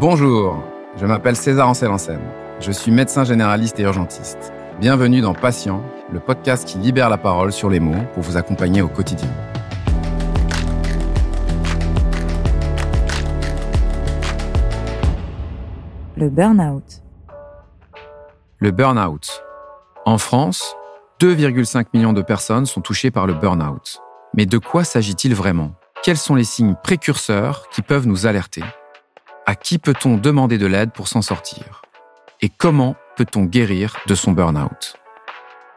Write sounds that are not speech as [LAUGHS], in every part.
Bonjour, je m'appelle César Ancel Je suis médecin généraliste et urgentiste. Bienvenue dans Patient, le podcast qui libère la parole sur les mots pour vous accompagner au quotidien. Le burn-out. Le burn-out. En France, 2,5 millions de personnes sont touchées par le burn-out. Mais de quoi s'agit-il vraiment? Quels sont les signes précurseurs qui peuvent nous alerter? À qui peut-on demander de l'aide pour s'en sortir? Et comment peut-on guérir de son burn-out?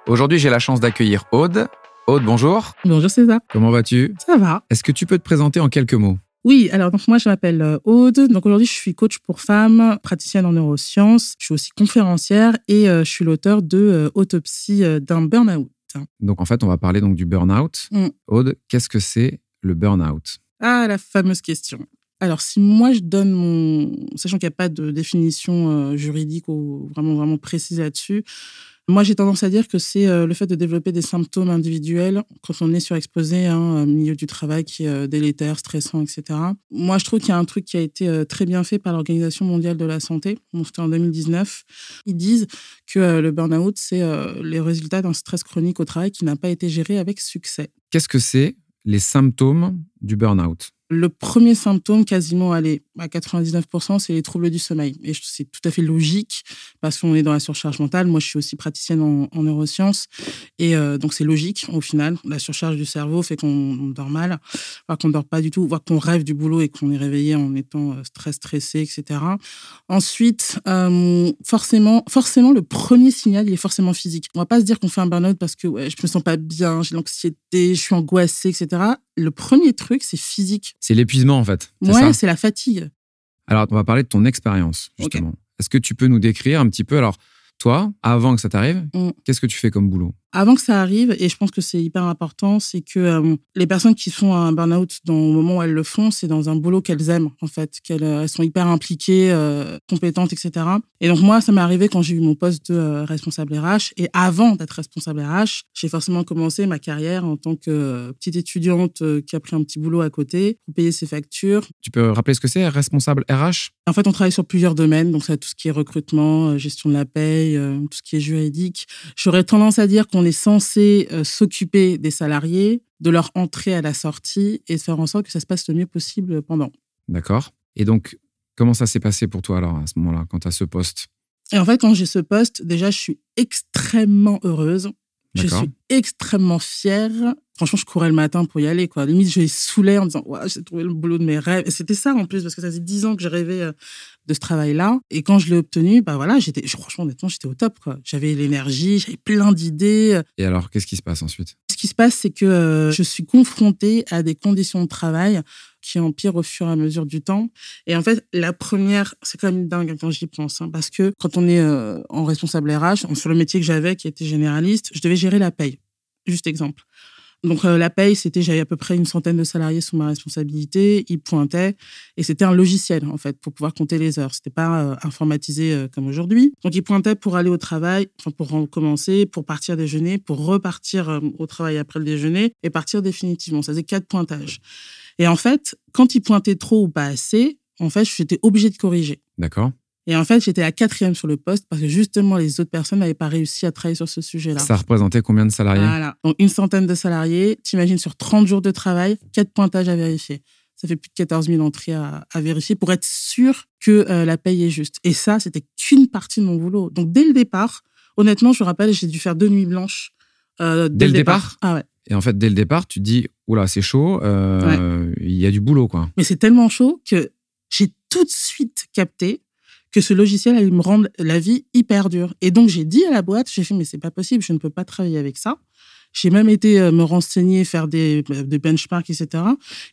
Aujourd'hui, j'ai la chance d'accueillir Aude. Aude, bonjour. Bonjour César. Comment vas-tu? Ça va. Est-ce que tu peux te présenter en quelques mots? Oui, alors donc moi je m'appelle euh, Aude. Donc aujourd'hui je suis coach pour femmes, praticienne en neurosciences. Je suis aussi conférencière et euh, je suis l'auteur de euh, Autopsie d'un burn-out. Donc en fait on va parler donc du burn-out. Mm. Aude, qu'est-ce que c'est le burn-out? Ah la fameuse question. Alors, si moi je donne mon. Sachant qu'il n'y a pas de définition euh, juridique ou vraiment, vraiment précise là-dessus, moi j'ai tendance à dire que c'est euh, le fait de développer des symptômes individuels quand on est surexposé à un milieu du travail qui est euh, délétère, stressant, etc. Moi je trouve qu'il y a un truc qui a été très bien fait par l'Organisation mondiale de la santé, c'était en 2019. Ils disent que le burn-out, c'est les résultats d'un stress chronique au travail qui n'a pas été géré avec succès. Qu'est-ce que c'est les symptômes du burn-out? Le premier symptôme, quasiment allez, à 99%, c'est les troubles du sommeil. Et c'est tout à fait logique parce qu'on est dans la surcharge mentale. Moi, je suis aussi praticienne en, neurosciences. Et euh, donc, c'est logique au final. La surcharge du cerveau fait qu'on dort mal, voire qu'on ne dort pas du tout, voire qu'on rêve du boulot et qu'on est réveillé en étant euh, très stressé, etc. Ensuite, euh, forcément, forcément, le premier signal, il est forcément physique. On va pas se dire qu'on fait un burn-out parce que ouais, je me sens pas bien, j'ai l'anxiété, je suis angoissée, etc. Le premier truc, c'est physique. C'est l'épuisement, en fait. Ouais, c'est la fatigue. Alors, on va parler de ton expérience, justement. Est-ce que tu peux nous décrire un petit peu, alors, toi, avant que ça t'arrive, mm. qu'est-ce que tu fais comme boulot? Avant que ça arrive, et je pense que c'est hyper important, c'est que euh, les personnes qui font un burn-out dans le moment où elles le font, c'est dans un boulot qu'elles aiment, en fait, qu'elles euh, sont hyper impliquées, euh, compétentes, etc. Et donc moi, ça m'est arrivé quand j'ai eu mon poste de responsable RH. Et avant d'être responsable RH, j'ai forcément commencé ma carrière en tant que petite étudiante qui a pris un petit boulot à côté pour payer ses factures. Tu peux rappeler ce que c'est, responsable RH En fait, on travaille sur plusieurs domaines, donc ça tout ce qui est recrutement, gestion de la paye, tout ce qui est juridique. J'aurais tendance à dire qu'on on est censé euh, s'occuper des salariés, de leur entrée à la sortie et faire en sorte que ça se passe le mieux possible pendant. D'accord. Et donc, comment ça s'est passé pour toi alors à ce moment-là, quand tu as ce poste? Et en fait, quand j'ai ce poste, déjà, je suis extrêmement heureuse. Je suis extrêmement fière. Franchement, je courais le matin pour y aller. Quoi. Limite, je les saoulais en disant ouais, j'ai trouvé le boulot de mes rêves. Et c'était ça en plus, parce que ça faisait dix ans que j'ai rêvé euh, de ce travail-là. Et quand je l'ai obtenu, bah voilà, j'étais, franchement, honnêtement, j'étais au top. Quoi. J'avais l'énergie, j'avais plein d'idées. Et alors, qu'est-ce qui se passe ensuite? Qui se passe, c'est que euh, je suis confrontée à des conditions de travail qui empirent au fur et à mesure du temps. Et en fait, la première, c'est quand même dingue quand j'y pense, hein, parce que quand on est euh, en responsable RH, sur le métier que j'avais, qui était généraliste, je devais gérer la paye. Juste exemple. Donc euh, la paye, c'était j'avais à peu près une centaine de salariés sous ma responsabilité. Ils pointaient et c'était un logiciel en fait pour pouvoir compter les heures. C'était pas euh, informatisé euh, comme aujourd'hui. Donc ils pointaient pour aller au travail, pour recommencer, pour partir déjeuner, pour repartir au travail après le déjeuner et partir définitivement. Ça faisait quatre pointages. Et en fait, quand ils pointaient trop ou pas assez, en fait, j'étais obligée de corriger. D'accord. Et en fait, j'étais la quatrième sur le poste parce que justement, les autres personnes n'avaient pas réussi à travailler sur ce sujet-là. Ça représentait combien de salariés? Voilà. Donc, une centaine de salariés. T'imagines, sur 30 jours de travail, quatre pointages à vérifier. Ça fait plus de 14 000 entrées à, vérifier pour être sûr que euh, la paye est juste. Et ça, c'était qu'une partie de mon boulot. Donc, dès le départ, honnêtement, je me rappelle, j'ai dû faire deux nuits blanches. Euh, dès, le départ, Ah ouais. Et en fait, dès le départ, tu te dis, oula, c'est chaud, euh, il y a du boulot, quoi. Mais c'est tellement chaud que j'ai tout de suite capté que ce logiciel allait me rendre la vie hyper dure. Et donc, j'ai dit à la boîte, j'ai fait, mais c'est pas possible, je ne peux pas travailler avec ça. J'ai même été euh, me renseigner, faire des, euh, des benchmarks, etc.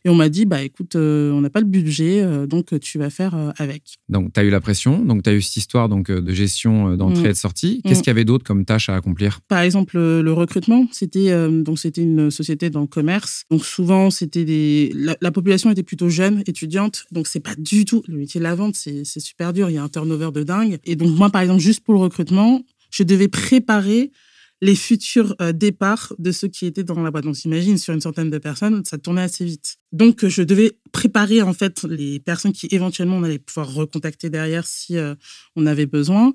Et on m'a dit, bah écoute, euh, on n'a pas le budget, donc tu vas faire avec. Donc, tu as eu la pression, donc tu as eu cette histoire donc, de gestion d'entrée et de sortie. Qu'est-ce mm. qu'il y avait d'autre comme tâche à accomplir? Par exemple, le recrutement, c'était donc c'était une société dans le commerce. Donc souvent, c'était des la, population était plutôt jeune, étudiante, donc c'est pas du tout le métier de la vente, c'est super dur, il y a un turnover de dingue. Et donc moi, par exemple, juste pour le recrutement, je devais préparer les futurs euh, départs de ceux qui étaient dans la boîte. Donc, imagine, sur une centaine de personnes, ça tournait assez vite. Donc, je devais préparer, en fait, les personnes qui, éventuellement, on allait pouvoir recontacter derrière si on avait besoin.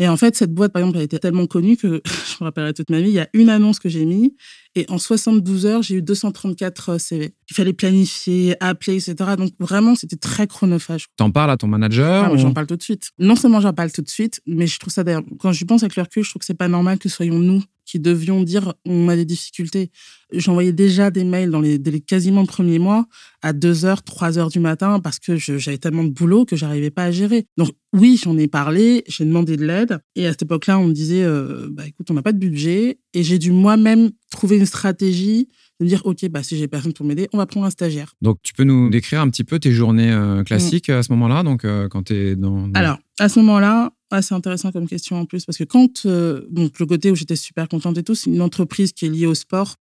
Et en fait, cette boîte, par exemple, a été tellement connue que [LAUGHS] je me rappellerai toute ma vie. Il y a une annonce que j'ai mise et en 72 heures, j'ai eu 234 euh, CV. Il fallait planifier, appeler, etc. Donc vraiment, c'était très chronophage. T'en parles à ton manager ah, J'en parle tout de suite. Non seulement j'en parle tout de suite, mais je trouve ça d'ailleurs, quand j'y pense avec le recul, je trouve que c'est pas normal que soyons nous qui devions dire on a des difficultés. J'envoyais déjà des mails dans les, les quasiment premiers mois à 2h, 3h du matin parce que j'avais tellement de boulot que j'arrivais pas à gérer. Donc oui, j'en ai parlé, j'ai demandé de l'aide et à cette époque-là, on me disait euh, bah écoute, on n'a pas de budget et j'ai dû moi-même trouver une stratégie de dire ok bah si j'ai personne pour m'aider on va prendre un stagiaire donc tu peux nous décrire un petit peu tes journées euh, classiques à ce moment-là donc euh, quand tu es dans, alors à ce moment-là c'est intéressant comme question en plus parce que quand euh, donc le côté où j'étais super contente et tout c'est une entreprise qui est liée au sport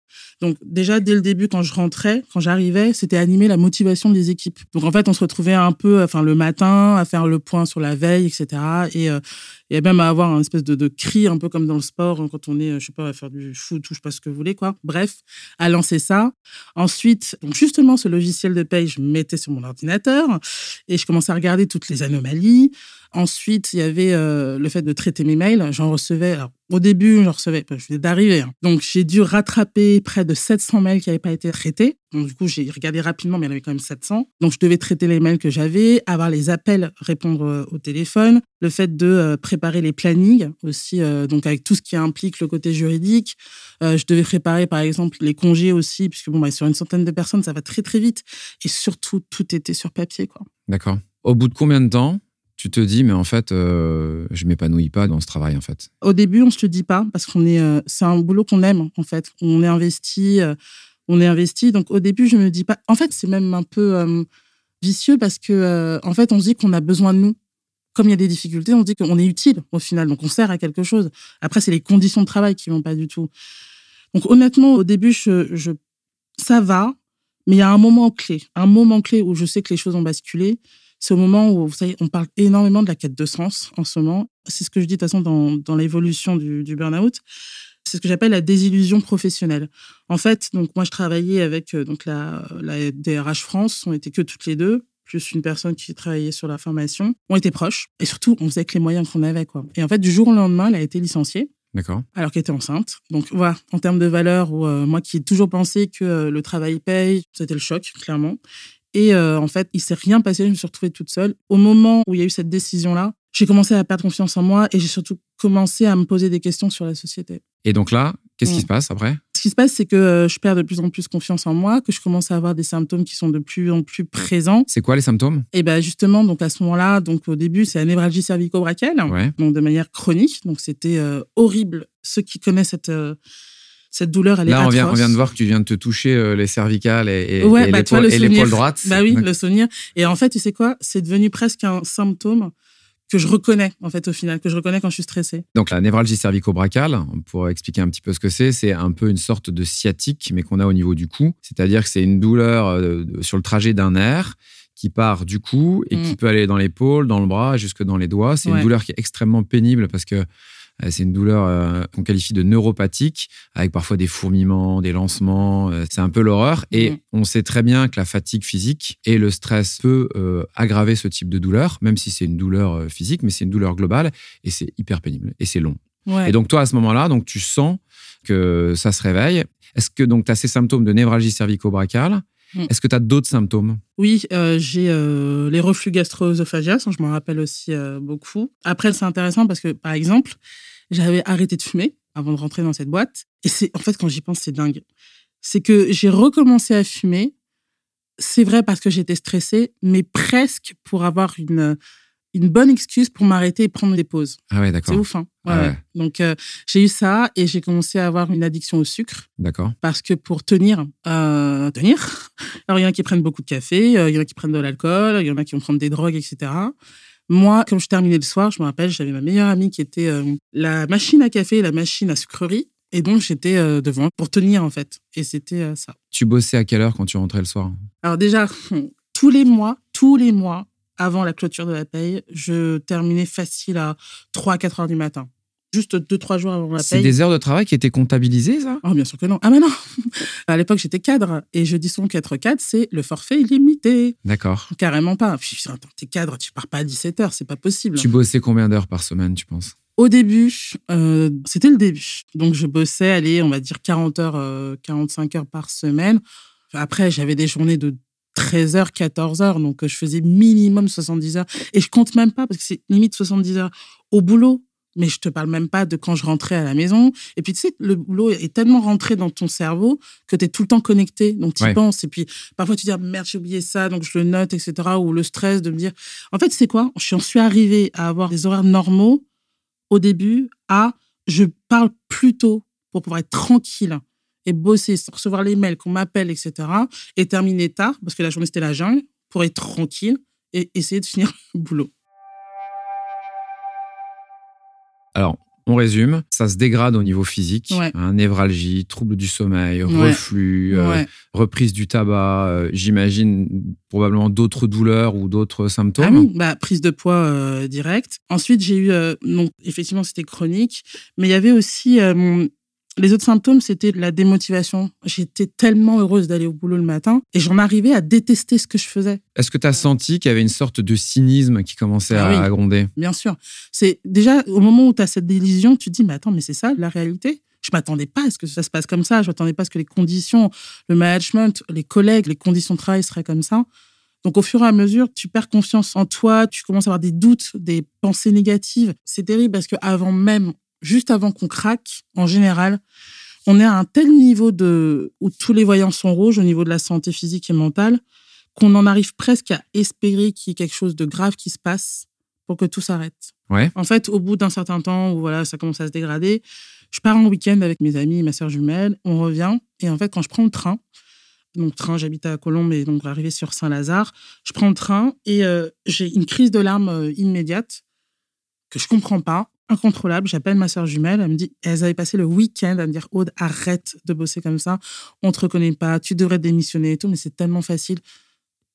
donc déjà dès le début quand je rentrais, quand j'arrivais, c'était animer la motivation des équipes. Donc en fait on se retrouvait un peu, enfin le matin à faire le point sur la veille, etc. Et, euh, et même à avoir un espèce de, de, cri un peu comme dans le sport hein, quand on est, je sais pas, à faire du foot ou je sais pas ce que vous voulez quoi. Bref, à lancer ça. Ensuite, donc justement ce logiciel de paye, je mettais sur mon ordinateur et je commençais à regarder toutes les anomalies. Ensuite, il y avait euh, le fait de traiter mes mails. J'en recevais. Alors, au début, j'en recevais. Je venais d'arriver. Hein. Donc, j'ai dû rattraper près de 700 mails qui n'avaient pas été traités. Donc, du coup, j'ai regardé rapidement, mais il y en avait quand même 700. Donc, je devais traiter les mails que j'avais, avoir les appels, répondre euh, au téléphone, le fait de euh, préparer les plannings aussi, donc avec tout ce qui implique le côté juridique. je devais préparer, par exemple, les congés aussi, puisque bon, bah, sur une centaine de personnes, ça va très très vite. Et surtout, tout était sur papier, quoi. D'accord. Au bout de combien de temps tu te dis, mais en fait, euh, je m'épanouis pas dans ce travail, en fait? Au début, on se le dit pas parce qu'on est, euh, c'est un boulot qu'on aime, en fait. On est investi, euh, on est investi. Donc, au début, je me dis pas. En fait, c'est même un peu vicieux parce que, en fait, on se dit qu'on a besoin de nous. Comme il y a des difficultés, on se dit qu'on est utile au final, donc on sert à quelque chose. Après, c'est les conditions de travail qui vont pas du tout. Donc, honnêtement, au début, je ça va, mais il y a un moment clé, un moment clé où je sais que les choses ont basculé c'est au moment où, vous savez, on parle énormément de la quête de sens en ce moment. C'est ce que je dis de toute façon dans, dans l'évolution du, du burn-out. C'est ce que j'appelle la désillusion professionnelle. En fait, donc moi, je travaillais avec euh, donc la, la DRH France. On était que toutes les deux, plus une personne qui travaillait sur la formation. On était proches. Et surtout, on faisait avec les moyens qu'on avait. Quoi. Et en fait, du jour au lendemain, elle a été licenciée. D'accord. Alors qu'elle était enceinte. Donc voilà, en termes de valeur, euh, moi qui ai toujours pensé que euh, le travail paye, c'était le choc, clairement. Et euh, en fait, il s'est rien passé. Je me suis retrouvée toute seule. Au moment où il y a eu cette décision-là, j'ai commencé à perdre confiance en moi et j'ai surtout commencé à me poser des questions sur la société. Et donc là, qu'est-ce qui mm. se passe après? Ce qui se passe, c'est que euh, je perds de plus en plus confiance en moi, que je commence à avoir des symptômes qui sont de plus en plus présents. C'est quoi les symptômes? Et ben justement, donc à ce moment-là, donc au début, c'est la névralgie cervico-brachiale, donc de manière chronique. Donc c'était euh, horrible. Ceux qui connaissent cette cette douleur, elle Là, est on vient, on vient de voir que tu viens de te toucher euh, les cervicales et, et, ouais, bah, l'épaule droite. Bah oui, [LAUGHS] le souvenir. Et en fait, tu sais quoi? C'est devenu presque un symptôme que je reconnais en fait au final, que je reconnais quand je suis stressée. Donc la névralgie cervico-bracale, pour expliquer un petit peu ce que c'est, c'est un peu une sorte de sciatique, mais qu'on a au niveau du cou. C'est-à-dire que c'est une douleur euh, sur le trajet d'un nerf qui part du cou et qui mm. peut aller dans l'épaule, dans le bras, jusque dans les doigts. C'est une douleur qui est extrêmement pénible parce que euh, c'est une douleur euh, qu'on qualifie de neuropathique, avec parfois des fourmillements, des lancements. Euh, c'est un peu l'horreur. Et mm. on sait très bien que la fatigue physique et le stress peut aggraver ce type de douleur, même si c'est une douleur physique, mais c'est une douleur globale et c'est hyper pénible et c'est long. Et donc toi, à ce moment-là, donc tu sens que ça se réveille. Est-ce que donc tu as ces symptômes de névralgie cervico-bracale mm. Est-ce que tu as d'autres symptômes? Oui, j'ai les reflux gastro-œsophagiens, je m'en rappelle aussi beaucoup. Après, c'est intéressant parce que, par exemple, j'avais arrêté de fumer avant de rentrer dans cette boîte. Et c'est, en fait, quand j'y pense, c'est dingue. C'est que j'ai recommencé à fumer. C'est vrai parce que j'étais stressée, mais presque pour avoir une, une bonne excuse pour m'arrêter et prendre des pauses. Ah ouais, d'accord. C'est ouf, hein ouais, Donc, euh, j'ai eu ça et j'ai commencé à avoir une addiction au sucre. D'accord. Parce que pour tenir, euh, tenir, [LAUGHS] alors il y en a qui prennent beaucoup de café, euh, il y en a qui prennent de l'alcool, il y en a qui vont prendre des drogues, etc. Moi, quand je terminais le soir, je me rappelle, j'avais ma meilleure amie qui était euh, la machine à café et la machine à sucrerie. Et donc, j'étais devant pour tenir, en fait. Et c'était ça. Tu bossais à quelle heure quand tu rentrais le soir? Alors déjà, [LAUGHS] tous les mois, tous les mois, avant la clôture de la paye, je terminais facile à 3 4 heures du matin. Juste deux, trois jours avant la C'est paye. des heures de travail qui étaient comptabilisées, ça? Oh, bien sûr que non. Ah, mais non [LAUGHS] À l'époque, j'étais cadre. Et je dis souvent qu'être cadre, c'est le forfait illimité. D'accord. Carrément pas. Puis, attends, t'es cadre, tu pars pas à 17 heures, c'est pas possible. Tu bossais combien d'heures par semaine, tu penses? Au début, euh, c'était le début. Donc, je bossais, allez, on va dire 40 heures, euh, 45 heures par semaine. Après, j'avais des journées de 13 heures, 14 heures. Donc, je faisais minimum 70 heures. Et je compte même pas parce que c'est limite 70 heures au boulot. Mais je te parle même pas de quand je rentrais à la maison. Et puis, tu sais, le boulot est tellement rentré dans ton cerveau que tu es tout le temps connecté. Donc, tu y Ouais. penses. Et puis, parfois, tu dis, ah, merde, j'ai oublié ça. Donc, je le note, etc. Ou le stress de me dire. En fait, c'est quoi? Je suis arrivée à avoir des horaires normaux au début à je parle plus tôt pour pouvoir être tranquille et bosser, sans recevoir les mails, qu'on m'appelle, etc. Et terminer tard, parce que la journée c'était la jungle, pour être tranquille et essayer de finir [LAUGHS] le boulot. Alors, on résume. Ça se dégrade au niveau physique. Ouais. hein, névralgie, trouble du sommeil, Ouais. reflux, euh, ouais. reprise du tabac, euh, j'imagine probablement d'autres douleurs ou d'autres symptômes. Ah oui, bah, prise de poids euh, directe. Ensuite, j'ai eu, non, effectivement, c'était chronique, mais il y avait aussi les autres symptômes, c'était la démotivation. J'étais tellement heureuse d'aller au boulot le matin et j'en arrivais à détester ce que je faisais. Est-ce que tu as senti qu'il y avait une sorte de cynisme qui commençait Ah à, oui. à gronder? Bien sûr. C'est déjà au moment où tu as cette délusion, tu te dis, mais attends, mais c'est ça la réalité? Je m'attendais pas à ce que ça se passe comme ça. Je m'attendais pas à ce que les conditions, le management, les collègues, les conditions de travail seraient comme ça. Donc, au fur et à mesure, tu perds confiance en toi, tu commences à avoir des doutes, des pensées négatives. C'est terrible parce que avant même, juste avant qu'on craque, en général, on est à un tel niveau de où tous les voyants sont rouges au niveau de la santé physique et mentale qu'on en arrive presque à espérer qu'il y ait quelque chose de grave qui se passe pour que tout s'arrête. Ouais. En fait, au bout d'un certain temps où voilà, ça commence à se dégrader, je pars en week-end avec mes amis, ma sœur jumelle, on revient. Et en fait, quand je prends le train, donc train, j'habite à Colombes et donc arrivé sur Saint-Lazare, je prends le train et euh, j'ai une crise de larmes euh, immédiate que je comprends pas, incontrôlable. J'appelle ma sœur jumelle, elle me dit, elles avaient passé le week-end à me dire, Aude, arrête de bosser comme ça, on te reconnaît pas, tu devrais démissionner et tout, mais c'est tellement facile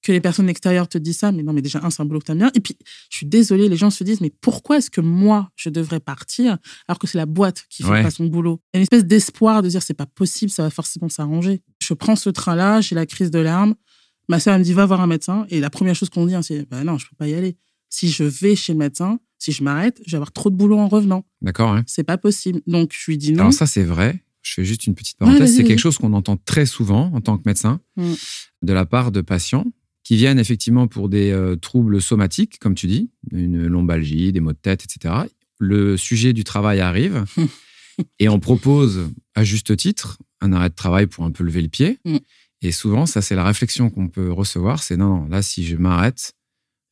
que les personnes extérieures te disent ça, mais non, mais déjà, un, c'est un boulot que t'aimes bien. Et puis, je suis désolée, les gens se disent, mais pourquoi est-ce que moi, je devrais partir alors que c'est la boîte qui fait Ouais. pas son boulot? Il y a une espèce d'espoir de dire, c'est pas possible, ça va forcément s'arranger. Je prends ce train-là, j'ai la crise de larmes. Ma elle me dit, va voir un médecin. Et la première chose qu'on dit, hein, c'est, bah non, je peux pas y aller. Si je vais chez le médecin, si je m'arrête, je vais avoir trop de boulot en revenant. D'accord. hein. C'est pas possible. Donc, je lui dis non. Alors ça, c'est vrai. Je fais juste une petite parenthèse. c'est quelque chose qu'on entend très souvent en tant que médecin Mm. de la part de patients qui viennent effectivement pour des euh, troubles somatiques, comme tu dis, une lombalgie, des maux de tête, etc. Le sujet du travail arrive [LAUGHS] et on propose, à juste titre, un arrêt de travail pour un peu lever le pied. Mm. Et souvent, ça, c'est la réflexion qu'on peut recevoir. C'est non, non, là, si je m'arrête,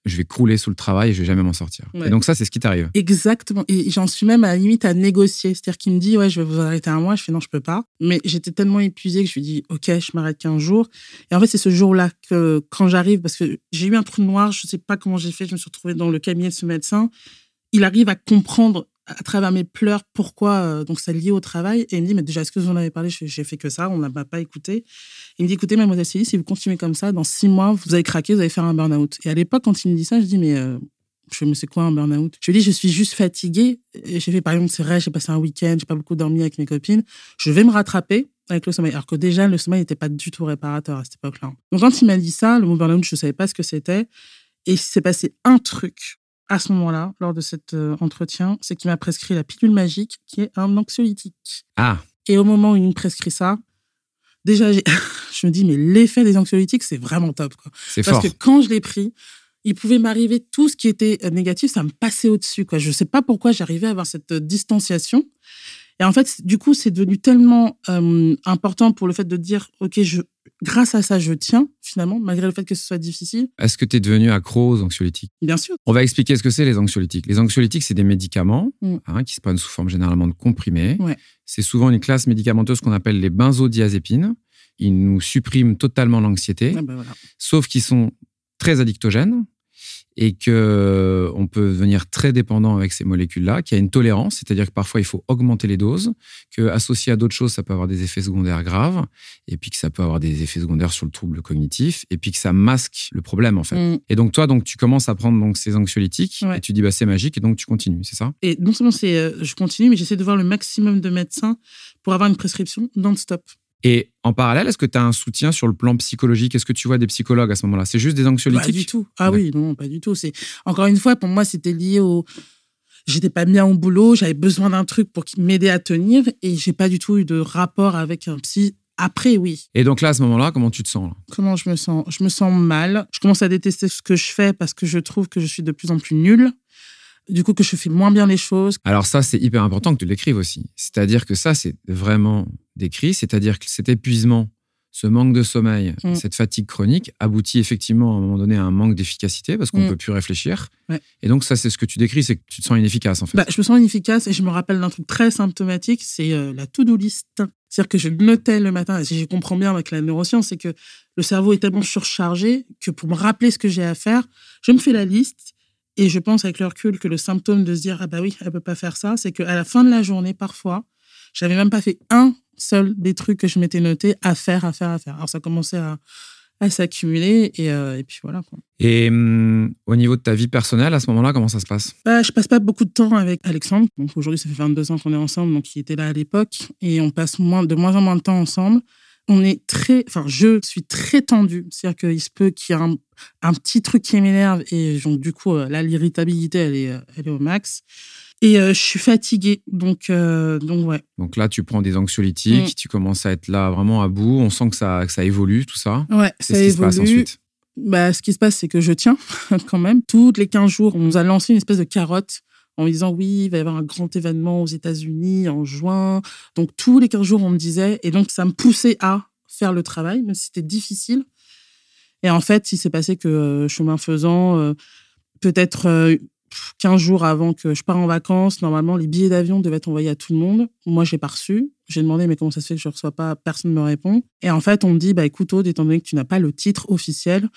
je vais crouler sous le travail et je vais jamais m'en sortir. Ouais. Et donc ça, c'est ce qui t'arrive. Exactement. Et j'en suis même à la limite à négocier. C'est-à-dire qu'il me dit, ouais, je vais vous arrêter un mois. Je fais, non, je peux pas. Mais j'étais tellement épuisée que je lui dis, OK, je m'arrête qu'un jour. Et en fait, c'est ce jour-là que, quand j'arrive, parce que j'ai eu un trou noir, je sais pas comment j'ai fait, je me suis retrouvée dans le cabinet de ce médecin. Il arrive à comprendre à travers mes pleurs pourquoi euh, donc ça lié au travail et il me dit mais déjà est-ce que vous en avez parlé? J'ai fait que ça on n'a pas écouté il me dit écoutez mademoiselle Céline si vous continuez comme ça dans six mois vous allez craquer vous allez faire un burn-out et à l'époque quand il me dit ça je dis mais euh, je mais c'est quoi un burn-out? Je lui dis, je suis juste fatiguée. J'ai fait, par exemple, c'est vrai, j'ai passé un week-end, j'ai pas beaucoup dormi avec mes copines. Je vais me rattraper avec le sommeil. Alors que déjà, le sommeil n'était pas du tout réparateur à cette époque-là. Donc, quand il m'a dit ça, le mot burn-out, je savais pas ce que c'était. Et il s'est passé un truc à ce moment-là, lors de cet euh, entretien, c'est qu'il m'a prescrit la pilule magique, qui est un anxiolytique. Ah, Et au moment où il me prescrit ça, déjà, [LAUGHS] je me dis, mais l'effet des anxiolytiques, c'est vraiment top. Quoi. c'est Parce fort. que quand je l'ai pris, il pouvait m'arriver tout ce qui était euh, négatif, ça me passait au-dessus. Quoi. Je ne sais pas pourquoi j'arrivais à avoir cette euh, distanciation. Et en fait, du coup, c'est devenu tellement euh, important pour le fait de dire, OK, je, grâce à ça, je tiens, finalement, malgré le fait que ce soit difficile. Est-ce que tu es devenu accro aux anxiolytiques? Bien sûr. On va expliquer ce que c'est les anxiolytiques. Les anxiolytiques, c'est des médicaments Mm. hein, qui se prennent sous forme généralement de comprimés. Ouais. C'est souvent une classe médicamenteuse qu'on appelle les benzodiazépines. Ils nous suppriment totalement l'anxiété, Ah ben voilà. sauf qu'ils sont très addictogènes et que on peut devenir très dépendant avec ces molécules-là, qu'il y a une tolérance, c'est-à-dire que parfois il faut augmenter les doses, que associé à d'autres choses, ça peut avoir des effets secondaires graves, et puis que ça peut avoir des effets secondaires sur le trouble cognitif, et puis que ça masque le problème en fait. Mm. Et donc toi, donc tu commences à prendre donc ces anxiolytiques, Ouais. et tu dis bah c'est magique, et donc tu continues, c'est ça? Et non seulement c'est, euh, je continue, mais j'essaie de voir le maximum de médecins pour avoir une prescription non-stop. Et en parallèle, est-ce que tu as un soutien sur le plan psychologique? Est-ce que tu vois des psychologues à ce moment-là? C'est juste des Pas anxiolytiques du tout. Ah oui, non, pas du tout. C'est encore une fois pour moi, c'était lié au. J'étais pas bien au boulot, j'avais besoin d'un truc pour m'aider à tenir, et j'ai pas du tout eu de rapport avec un psy. Après, oui. Et donc là, à ce moment-là, comment tu te sens là? Comment je me sens? Je me sens mal. Je commence à détester ce que je fais parce que je trouve que je suis de plus en plus nulle. Du coup, que je fais moins bien les choses. Alors ça, c'est hyper important que tu l'écrives aussi. C'est-à-dire que ça, c'est vraiment décrit. C'est-à-dire que cet épuisement, ce manque de sommeil, Mm. cette fatigue chronique aboutit effectivement à un moment donné à un manque d'efficacité parce qu'on ne Mm. peut plus réfléchir. Ouais. Et donc ça, c'est ce que tu décris, c'est que tu te sens inefficace en fait. Bah, je me sens inefficace et je me rappelle d'un truc très symptomatique, c'est euh, la to-do list. C'est-à-dire que je notais le matin, et si je comprends bien avec la neuroscience, c'est que le cerveau est tellement surchargé que pour me rappeler ce que j'ai à faire, je me fais la liste et je pense avec le recul que le symptôme de se dire ah bah oui, elle peut pas faire ça, c'est qu'à la fin de la journée, parfois, j'avais même pas fait un seul des trucs que je m'étais noté à faire, à faire, à faire. Alors ça commençait à, à s'accumuler et, euh, et puis voilà. Quoi. Et hum, au niveau de ta vie personnelle, à ce moment-là, comment ça se passe? Bah, je passe pas beaucoup de temps avec Alexandre. Donc aujourd'hui, ça fait 22 ans qu'on est ensemble, donc il était là à l'époque. Et on passe moins, de moins en moins de temps ensemble. On est très, enfin, je suis très tendue. C'est-à-dire qu'il se peut qu'il y ait un, un petit truc qui m'énerve. Et donc, du coup, euh, là, l'irritabilité, elle est, euh, elle est au max. Et euh, je suis fatiguée. Donc, euh, donc ouais. Donc là, tu prends des anxiolytiques, Mm. tu commences à être là vraiment à bout. On sent que ça, que ça évolue, tout ça. Ouais, ça Qu'est-ce qui se passe évolue. ensuite Bah, ce qui se passe, c'est que je tiens [LAUGHS] quand même. Toutes les 15 jours, on nous a lancé une espèce de carotte en me disant oui, il va y avoir un grand événement aux États-Unis en juin. Donc, tous les 15 jours, on me disait. Et donc, ça me poussait à faire le travail, même si c'était difficile. Et en fait, il s'est passé que, euh, chemin faisant, euh, peut-être euh, 15 jours avant que je pars en vacances, normalement, les billets d'avion devaient être envoyés à tout le monde. Moi, j'ai pas reçu. J'ai demandé, mais comment ça se fait que je ne reçois pas? Personne ne me répond. Et en fait, on me dit, bah, écoute, Aude, étant donné que tu n'as pas le titre officiel,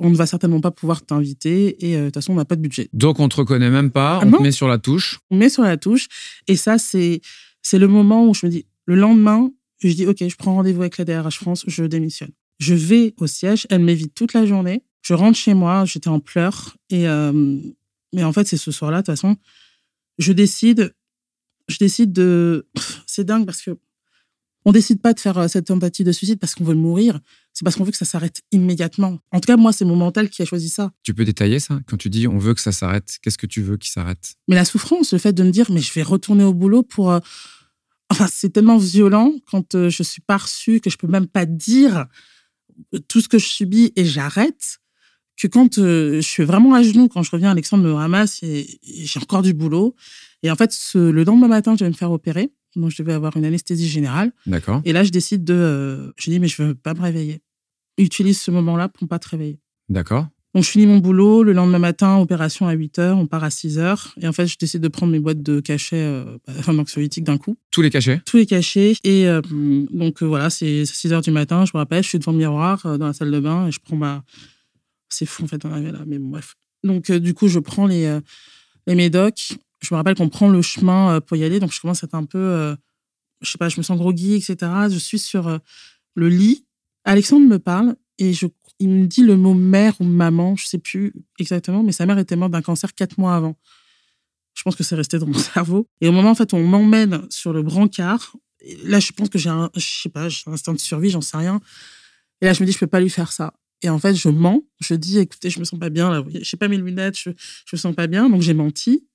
on ne va certainement pas pouvoir t'inviter et euh, de toute façon, on n'a pas de budget. Donc on te reconnaît même pas, Ah on te met sur la touche. On met sur la touche et ça, c'est c'est le moment où je me dis, le lendemain, je dis, OK, je prends rendez-vous avec la DRH France, je démissionne. Je vais au siège, elle m'évite toute la journée. Je rentre chez moi, j'étais en pleurs. Et, euh, mais en fait, c'est ce soir-là, de toute façon, je décide, je décide de. C'est dingue parce que on décide pas de faire euh, cette tentative de suicide parce qu'on veut mourir. C'est parce qu'on veut que ça s'arrête immédiatement. En tout cas, moi, c'est mon mental qui a choisi ça. Tu peux détailler ça? Quand tu dis on veut que ça s'arrête, qu'est-ce que tu veux qui s'arrête? Mais la souffrance, le fait de me dire, mais je vais retourner au boulot pour. euh, Enfin, c'est tellement violent quand je suis pas reçue, que je peux même pas dire tout ce que je subis et j'arrête, que quand euh, je suis vraiment à genoux, quand je reviens, Alexandre me ramasse et, et j'ai encore du boulot. Et en fait, ce- le lendemain matin, je devais me faire opérer. Donc, je devais avoir une anesthésie générale. D'accord. Et là, je décide de. euh, je dis, mais je veux pas me réveiller. Utilise ce moment-là pour ne pas te réveiller. D'accord. Donc, je finis mon boulot. Le lendemain matin, opération à 8 heures. On part à 6 heures. Et en fait, je décide de prendre mes boîtes de cachets, euh, [LAUGHS] enfin, d'anxiolytiques d'un coup. Tous les cachets Tous les cachets. Et euh, donc, euh, voilà, c'est 6 heures du matin. Je me rappelle, je suis devant le miroir euh, dans la salle de bain et je prends ma. C'est fou, en fait, d'en arriver là. Mais bon, bref. Donc, du coup, je prends les, les médocs. Je me rappelle qu'on prend le chemin pour y aller. Donc, je commence à être un peu. je sais pas, je me sens groggy, etc. Je suis sur le lit. Alexandre me parle et je, il me dit le mot mère ou maman, je sais plus exactement, mais sa mère était morte d'un cancer quatre mois avant. Je pense que c'est resté dans mon [LAUGHS] cerveau. Et au moment, en fait, on m'emmène sur le brancard. Là, je pense que j'ai un, je sais pas, j'ai un instinct de survie, j'en sais rien. Et là, je me dis, je peux pas lui faire ça. Et en fait, je mens. Je dis, écoutez, je me sens pas bien. Là, j'ai pas mes lunettes, je, je me sens pas bien. Donc, j'ai menti.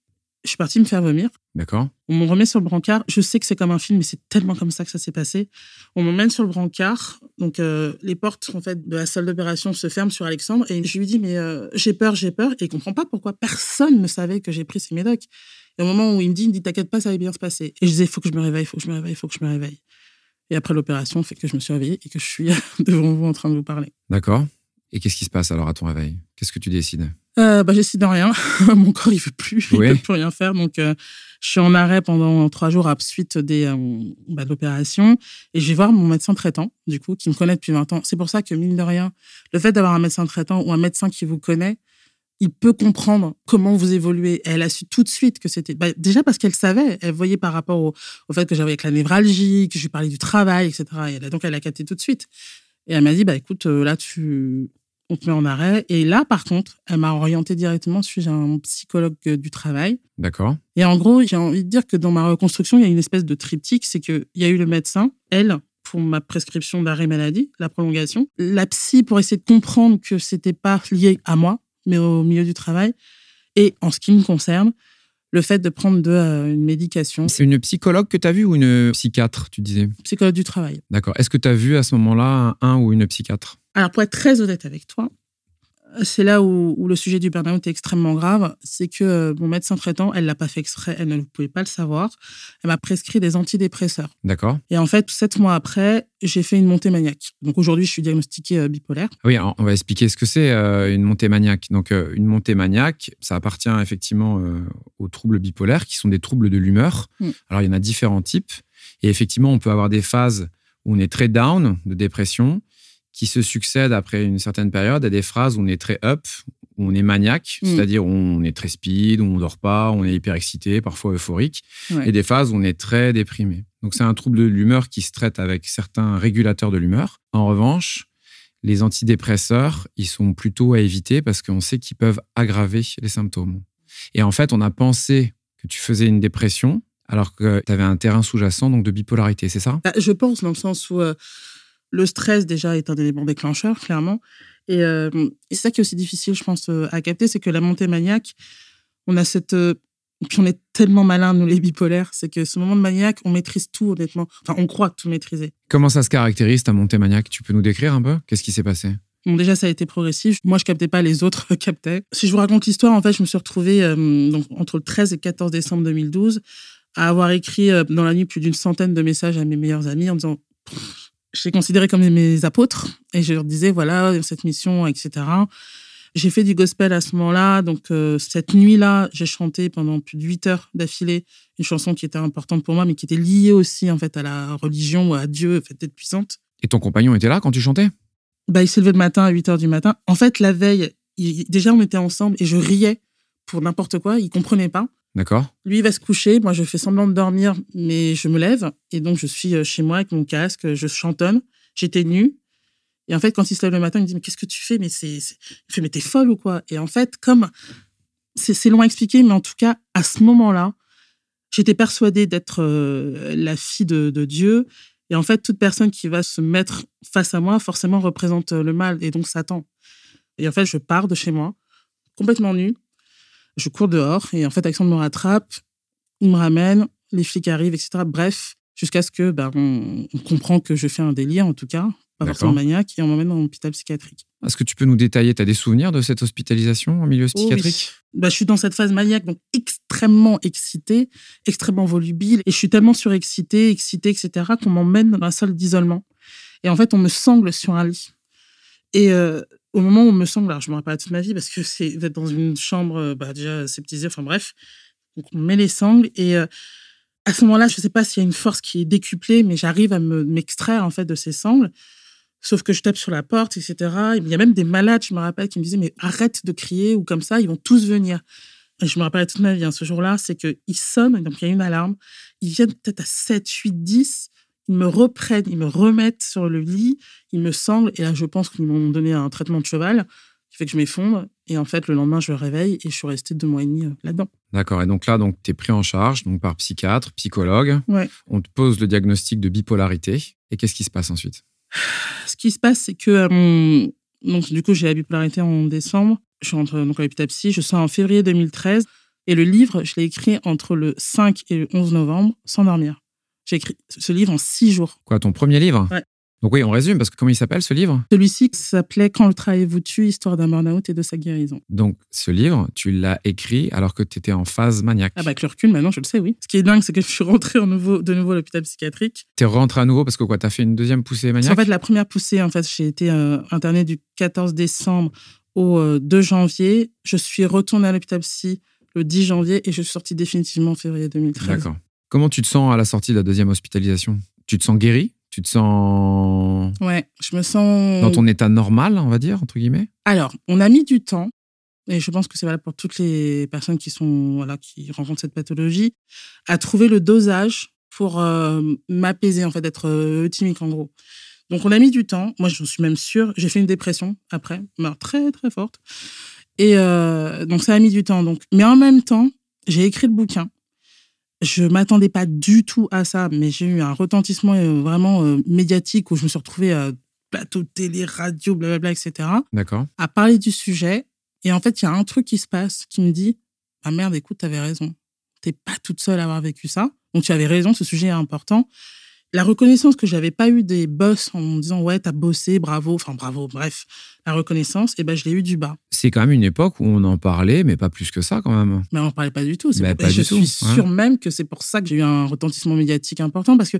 Je suis partie me faire vomir. D'accord. On me remet sur le brancard. Je sais que c'est comme un film, mais c'est tellement comme ça que ça s'est passé. On m'emmène sur le brancard. Donc, euh, les portes en fait, de la salle d'opération se ferment sur Alexandre. Et je lui dis, mais euh, j'ai peur, j'ai peur. Et il comprend pas pourquoi personne ne savait que j'ai pris ces médocs. Et au moment où il me dit, il me dit, t'inquiète pas, ça va bien se passer. Et je disais, il faut que je me réveille, il faut que je me réveille, il faut que je me réveille. Et après l'opération, fait que je me suis réveillée et que je suis [LAUGHS] devant vous en train de vous parler. D'accord. Et qu'est-ce qui se passe alors à ton réveil? Qu'est-ce que tu décides? Euh, bah, j'essaie de rien. [LAUGHS] Mon corps, il veut plus. Il Oui. peut plus rien faire. Donc, euh, je suis en arrêt pendant trois jours à suite des, euh, bah, de l'opération. Et je vais voir mon médecin traitant, du coup, qui me connaît depuis 20 ans. C'est pour ça que, mine de rien, le fait d'avoir un médecin traitant ou un médecin qui vous connaît, il peut comprendre comment vous évoluez. Elle a su tout de suite que c'était. bah, déjà parce qu'elle savait, elle voyait par rapport au, au fait que j'avais avec la névralgie, que je lui parlais du travail, etc. Et elle a- donc elle a capté tout de suite. Et elle m'a dit, bah écoute, euh, là tu, on te met en arrêt. Et là, par contre, elle m'a orienté directement sur un psychologue euh, du travail. D'accord. Et en gros, j'ai envie de dire que dans ma reconstruction, il y a une espèce de triptyque, c'est qu'il y a eu le médecin, elle, pour ma prescription d'arrêt maladie, la prolongation, la psy pour essayer de comprendre que c'était pas lié à moi, mais au milieu du travail, et en ce qui me concerne, le fait de prendre de, euh, une médication, C'est une psychologue que tu as vue ou une psychiatre, tu disais? Psychologue du travail. D'accord. Est-ce que tu as vu à ce moment-là un, un ou une psychiatre? Alors, pour être très honnête avec toi, c'est là où, où le sujet du burn-out est extrêmement grave. C'est que euh, mon médecin traitant, elle l'a pas fait exprès, elle ne pouvait pas le savoir. Elle m'a prescrit des antidépresseurs. D'accord. Et en fait, sept mois après, j'ai fait une montée maniaque. Donc aujourd'hui, je suis diagnostiquée euh, bipolaire. Oui, on va expliquer ce que c'est euh, une montée maniaque. Donc, euh, une montée maniaque, ça appartient effectivement aux troubles bipolaires, qui sont des troubles de l'humeur. Mm. Alors, il y en a différents types. Et effectivement, on peut avoir des phases où on est très down, de dépression, qui se succèdent après une certaine période à des phases où on est très up, où on est maniaque, Mm. c'est-à-dire où on est très speed, où on dort pas, où on est hyper excité, parfois euphorique, Ouais. et des phases où on est très déprimé. Donc, c'est un trouble de l'humeur qui se traite avec certains régulateurs de l'humeur. En revanche, les antidépresseurs, ils sont plutôt à éviter parce qu'on sait qu'ils peuvent aggraver les symptômes. Et en fait, on a pensé que tu faisais une dépression alors que tu avais un terrain sous-jacent donc de bipolarité, c'est ça? Bah, je pense dans le sens où euh, le stress déjà est un élément déclencheur, clairement. Et, euh, et c'est ça qui est aussi difficile, je pense, euh, à capter, c'est que la montée maniaque, on a cette... euh, puis on est tellement malin, nous les bipolaires, c'est que ce moment de maniaque, on maîtrise tout, honnêtement. Enfin, on croit tout maîtriser. Comment ça se caractérise ta montée maniaque? Tu peux nous décrire un peu? Qu'est-ce qui s'est passé? Bon, déjà, ça a été progressif. Moi, je captais pas, les autres [LAUGHS] captaient. Si je vous raconte l'histoire, en fait, je me suis retrouvée euh, donc, entre le 13 et 14 décembre 2012 à avoir écrit euh, dans la nuit plus d'une centaine de messages à mes meilleurs amis en disant je les considérais comme mes apôtres et je leur disais voilà cette mission etc j'ai fait du gospel à ce moment-là donc euh, cette nuit-là j'ai chanté pendant plus de 8 heures d'affilée une chanson qui était importante pour moi mais qui était liée aussi en fait à la religion ou à Dieu fait d'être puissante Et ton compagnon était là quand tu chantais? Bah, il s'est levé le matin à 8 heures du matin. En fait, la veille, il- déjà, on était ensemble et je riais pour n'importe quoi. Il comprenait pas. D'accord Lui, il va se coucher. Moi, je fais semblant de dormir, mais je me lève. Et donc, je suis euh, chez moi avec mon casque. Je chantonne. J'étais nue. Et en fait, quand il se lève le matin, il me dit, mais qu'est-ce que tu fais? Mais c'est, il mais t'es folle ou quoi? Et en fait, comme, c'est, c'est long à expliquer, mais en tout cas, à ce moment-là, j'étais persuadée d'être euh, la fille de, de Dieu. Et en fait, toute personne qui va se mettre face à moi, forcément, représente euh, le mal et donc Satan. Et en fait, je pars de chez moi, complètement nue. Je cours dehors et en fait, Alexandre me rattrape, il me ramène, les flics arrivent, etc. Bref, jusqu'à ce que ben, on, on comprend que je fais un délire, en tout cas, pas forcément maniaque, et on m'emmène dans l'hôpital psychiatrique. Est-ce que tu peux nous détailler Tu as des souvenirs de cette hospitalisation en milieu Oh oui. psychiatrique? Bah, je suis dans cette phase maniaque, donc extrêmement excitée, extrêmement volubile, et je suis tellement surexcitée, excitée, etc., qu'on m'emmène dans la salle d'isolement. Et en fait, on me sangle sur un lit. Et euh, au moment où on me sangle, alors je me rappelle toute ma vie, parce que c'est dans une chambre euh, bah, déjà septisée, enfin bref. Donc on me met les sangles, et euh, à ce moment-là, je ne sais pas s'il y a une force qui est décuplée, mais j'arrive à me m'extraire en fait de ces sangles. Sauf que je tape sur la porte, etc. Il y a même des malades, je me rappelle, qui me disaient, mais arrête de crier ou comme ça, ils vont tous venir. Et je me rappelle toute ma vie, hein, ce jour-là, c'est qu'ils sonnent, donc il y a une alarme. Ils viennent peut-être à 7, 8, 10. Ils me reprennent, ils me remettent sur le lit, ils me sanglent. Et là, je pense qu'ils m'ont donné un traitement de cheval qui fait que je m'effondre. Et en fait, le lendemain, je me réveille et je suis restée deux mois et demi euh, là-dedans. D'accord. Et donc là, donc, tu es pris en charge donc par psychiatre, psychologue. Ouais. On te pose le diagnostic de bipolarité. Et qu'est-ce qui se passe ensuite? Ce qui se passe, c'est que euh, donc, du coup, j'ai la bipolarité en décembre. Je rentre donc à l'hôpital psy. Je sors en février 2013. Et le livre, je l'ai écrit entre le 5 et le 11 novembre, sans dormir. J'ai écrit ce livre en six jours. Quoi, ton premier livre? Ouais. Donc oui, on résume, parce que comment il s'appelle ce livre? Celui-ci s'appelait Quand le travail vous tue, histoire d'un burn-out et de sa guérison. Donc ce livre, tu l'as écrit alors que tu étais en phase maniaque. Ah bah, avec le recul, maintenant, je le sais, oui. Ce qui est dingue, c'est que je suis rentrée en nouveau, de nouveau à l'hôpital psychiatrique. T'es rentré à nouveau parce que quoi, t'as fait une deuxième poussée maniaque qu'en fait, la première poussée, en fait, j'ai été euh, internée du 14 décembre au euh, 2 janvier. Je suis retournée à l'hôpital psy le 10 janvier et je suis sortie définitivement en février 2013. D'accord. Comment tu te sens à la sortie de la deuxième hospitalisation? Tu te sens guéri? Tu te sens Ouais, je me sens. dans ton état normal, on va dire, entre guillemets? Alors, on a mis du temps et je pense que c'est valable pour toutes les personnes qui sont voilà qui rencontrent cette pathologie, à trouver le dosage pour euh, m'apaiser en fait, d'être euh, euthymique en gros. Donc on a mis du temps. Moi, je suis même sûre. J'ai fait une dépression après, mais très très forte. Et euh, donc ça a mis du temps. Donc, mais en même temps, j'ai écrit le bouquin. Je m'attendais pas du tout à ça, mais j'ai eu un retentissement vraiment médiatique où je me suis retrouvée à plateau de télé, radio, blablabla, etc. D'accord. À parler du sujet. Et en fait, il y a un truc qui se passe qui me dit Ah merde, écoute, t'avais raison. T'es pas toute seule à avoir vécu ça. Donc, tu avais raison, ce sujet est important. La reconnaissance que j'avais pas eu des boss en me disant ouais, t'as bossé, bravo, enfin bravo, bref, la reconnaissance, et eh ben je l'ai eu du bas. C'est quand même une époque où on en parlait, mais pas plus que ça quand même. Mais on en parlait pas du tout. Bah, pas je du suis tout, sûre même que c'est pour ça que j'ai eu un retentissement médiatique important parce que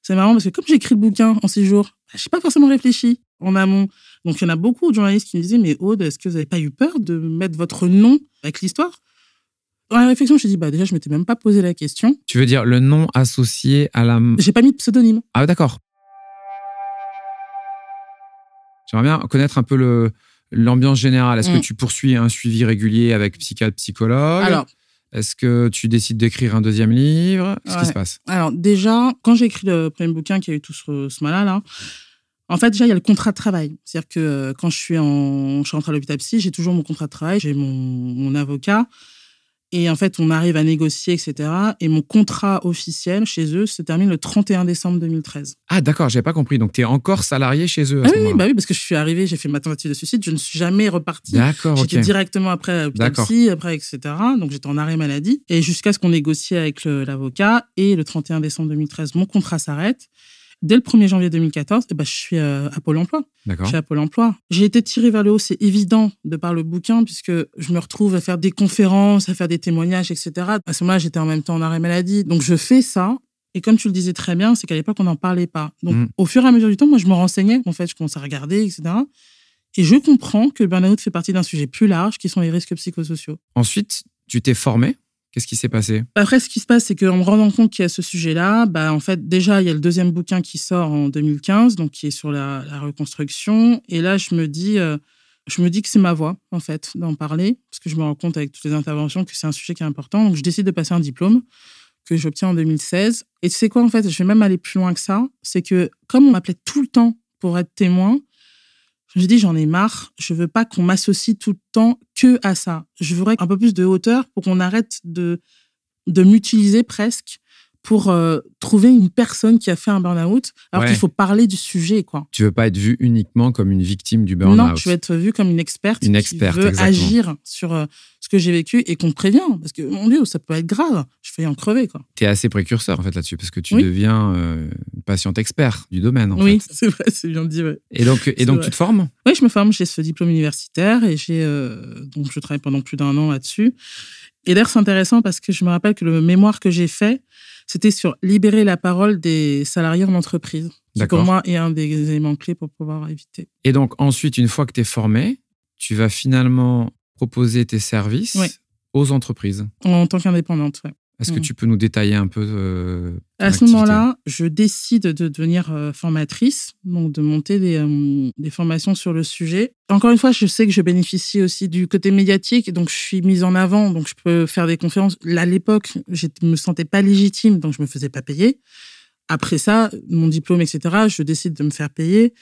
c'est marrant parce que comme j'ai écrit le bouquin en six jours, bah, je n'ai pas forcément réfléchi en amont. Donc il y en a beaucoup de journalistes qui me disaient mais Aude, est-ce que vous n'avez pas eu peur de mettre votre nom avec l'histoire? Dans la réflexion, je me suis dit, bah, déjà, je m'étais même pas posé la question. Tu veux dire le nom associé à la. J'ai pas mis de pseudonyme. Ah, d'accord. J'aimerais bien connaître un peu le, l'ambiance générale. Est-ce que Mm. tu poursuis un suivi régulier avec psychiatre, psychologue? Alors, Est-ce que tu décides d'écrire un deuxième livre? Qu'est-ce qui se passe? Alors, déjà, quand j'ai écrit le premier bouquin qui a eu tout ce, ce mal là, en fait, déjà, il y a le contrat de travail. C'est-à-dire que euh, quand je suis, en, je suis rentrée à l'hôpital psy, j'ai toujours mon contrat de travail, j'ai mon, mon avocat. Et en fait, on arrive à négocier, etc. Et mon contrat officiel chez eux se termine le 31 décembre 2013. Ah, d'accord, j'avais pas compris. Donc, tu es encore salarié chez eux à Ah ce oui, moment-là bah oui, parce que je suis arrivée, j'ai fait ma tentative de suicide, je ne suis jamais repartie. D'accord. J'étais directement après à l'hôpital D'accord. psy, après, etc. Donc j'étais en arrêt maladie. Et jusqu'à ce qu'on négocie avec l'avocat. Et le 31 décembre 2013, mon contrat s'arrête. Dès le 1er janvier 2014, eh ben, je suis euh, à Pôle emploi. Je suis à Pôle emploi. J'ai été tirée vers le haut, c'est évident de par le bouquin, puisque je me retrouve à faire des conférences, à faire des témoignages, etc. À ce moment-là, j'étais en même temps en arrêt maladie. Donc je fais ça. Et comme tu le disais très bien, c'est qu'à l'époque, on n'en parlait pas. Donc Mm. au fur et à mesure du temps, moi, je me renseignais. En fait, je commençais à regarder, etc. Et je comprends que le burn-out fait partie d'un sujet plus large, qui sont les risques psychosociaux. Ensuite, tu t'es formé. Qu'est-ce qui s'est passé? Après, ce qui se passe, c'est qu'en me rendant compte qu'il y a ce sujet-là, bah, en fait, déjà, il y a le deuxième bouquin qui sort en 2015, donc qui est sur la, reconstruction. Et là, je me dis, euh, je me dis que c'est ma voie, en fait, d'en parler, parce que je me rends compte avec toutes les interventions que c'est un sujet qui est important. Donc, je décide de passer un diplôme que j'obtiens en 2016. Et tu sais quoi, en fait, je vais même aller plus loin que ça. C'est que, comme on m'appelait tout le temps pour être témoin, je me dit, j'en ai marre. Je veux pas qu'on m'associe tout le temps que à ça. Je voudrais un peu plus de hauteur pour qu'on arrête de, de m'utiliser presque pour euh, trouver une personne qui a fait un burn-out, alors Ouais. qu'il faut parler du sujet, quoi. Tu veux pas être vu uniquement comme une victime du burn-out? Non, je veux être vue comme une experte Une qui experte, veut exactement. agir sur euh, ce que j'ai vécu et qu'on prévient. Parce que, mon Dieu, ça peut être grave. Je fais en crever. Tu es assez précurseur en fait là-dessus parce que tu Oui. deviens euh, patiente expert du domaine. En oui, [LAUGHS] c'est vrai, c'est bien dit, ouais. Et donc, et donc vrai. tu te formes? Oui, je me forme, j'ai ce diplôme universitaire et j'ai euh, donc je travaille pendant plus d'un an là-dessus. Et d'ailleurs, c'est intéressant parce que je me rappelle que le mémoire que j'ai fait, c'était sur libérer la parole des salariés en entreprise. Qui pour moi est un des éléments clés pour pouvoir éviter. Et donc ensuite, une fois que tu es formé, tu vas finalement proposer tes services aux entreprises. En tant qu'indépendante, ouais. Est-ce que Mhm. tu peux nous détailler un peu euh, À ce moment-là, je décide de devenir euh, formatrice, donc de monter des, euh, des formations sur le sujet. Encore une fois, je sais que je bénéficie aussi du côté médiatique, donc je suis mise en avant, donc je peux faire des conférences. Là, à l'époque, je me sentais pas légitime, donc je me faisais pas payer. Après ça, mon diplôme, etc., je décide de me faire payer.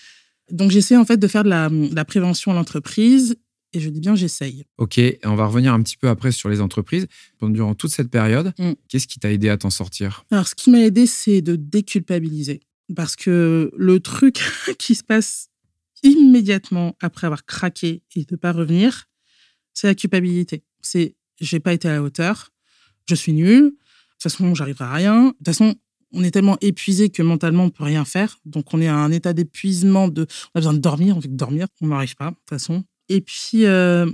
Donc j'essaie en fait de faire de la, de la prévention à l'entreprise, et je dis bien j'essaye. Ok, on va revenir un petit peu après sur les entreprises. Pendant durant toute cette période, Mm. qu'est-ce qui t'a aidé à t'en sortir? Alors, ce qui m'a aidé, c'est de déculpabiliser. Parce que le truc [LAUGHS] qui se passe immédiatement après avoir craqué et de pas revenir, c'est la culpabilité. C'est j'ai pas été à la hauteur, je suis nul, de toute façon, j'arriverai à rien. De toute façon, on est tellement épuisé que mentalement, on peut rien faire. Donc, on est à un état d'épuisement, de, on a besoin de dormir, on veut que dormir, on n'arrive pas, de toute façon. Et puis, euh,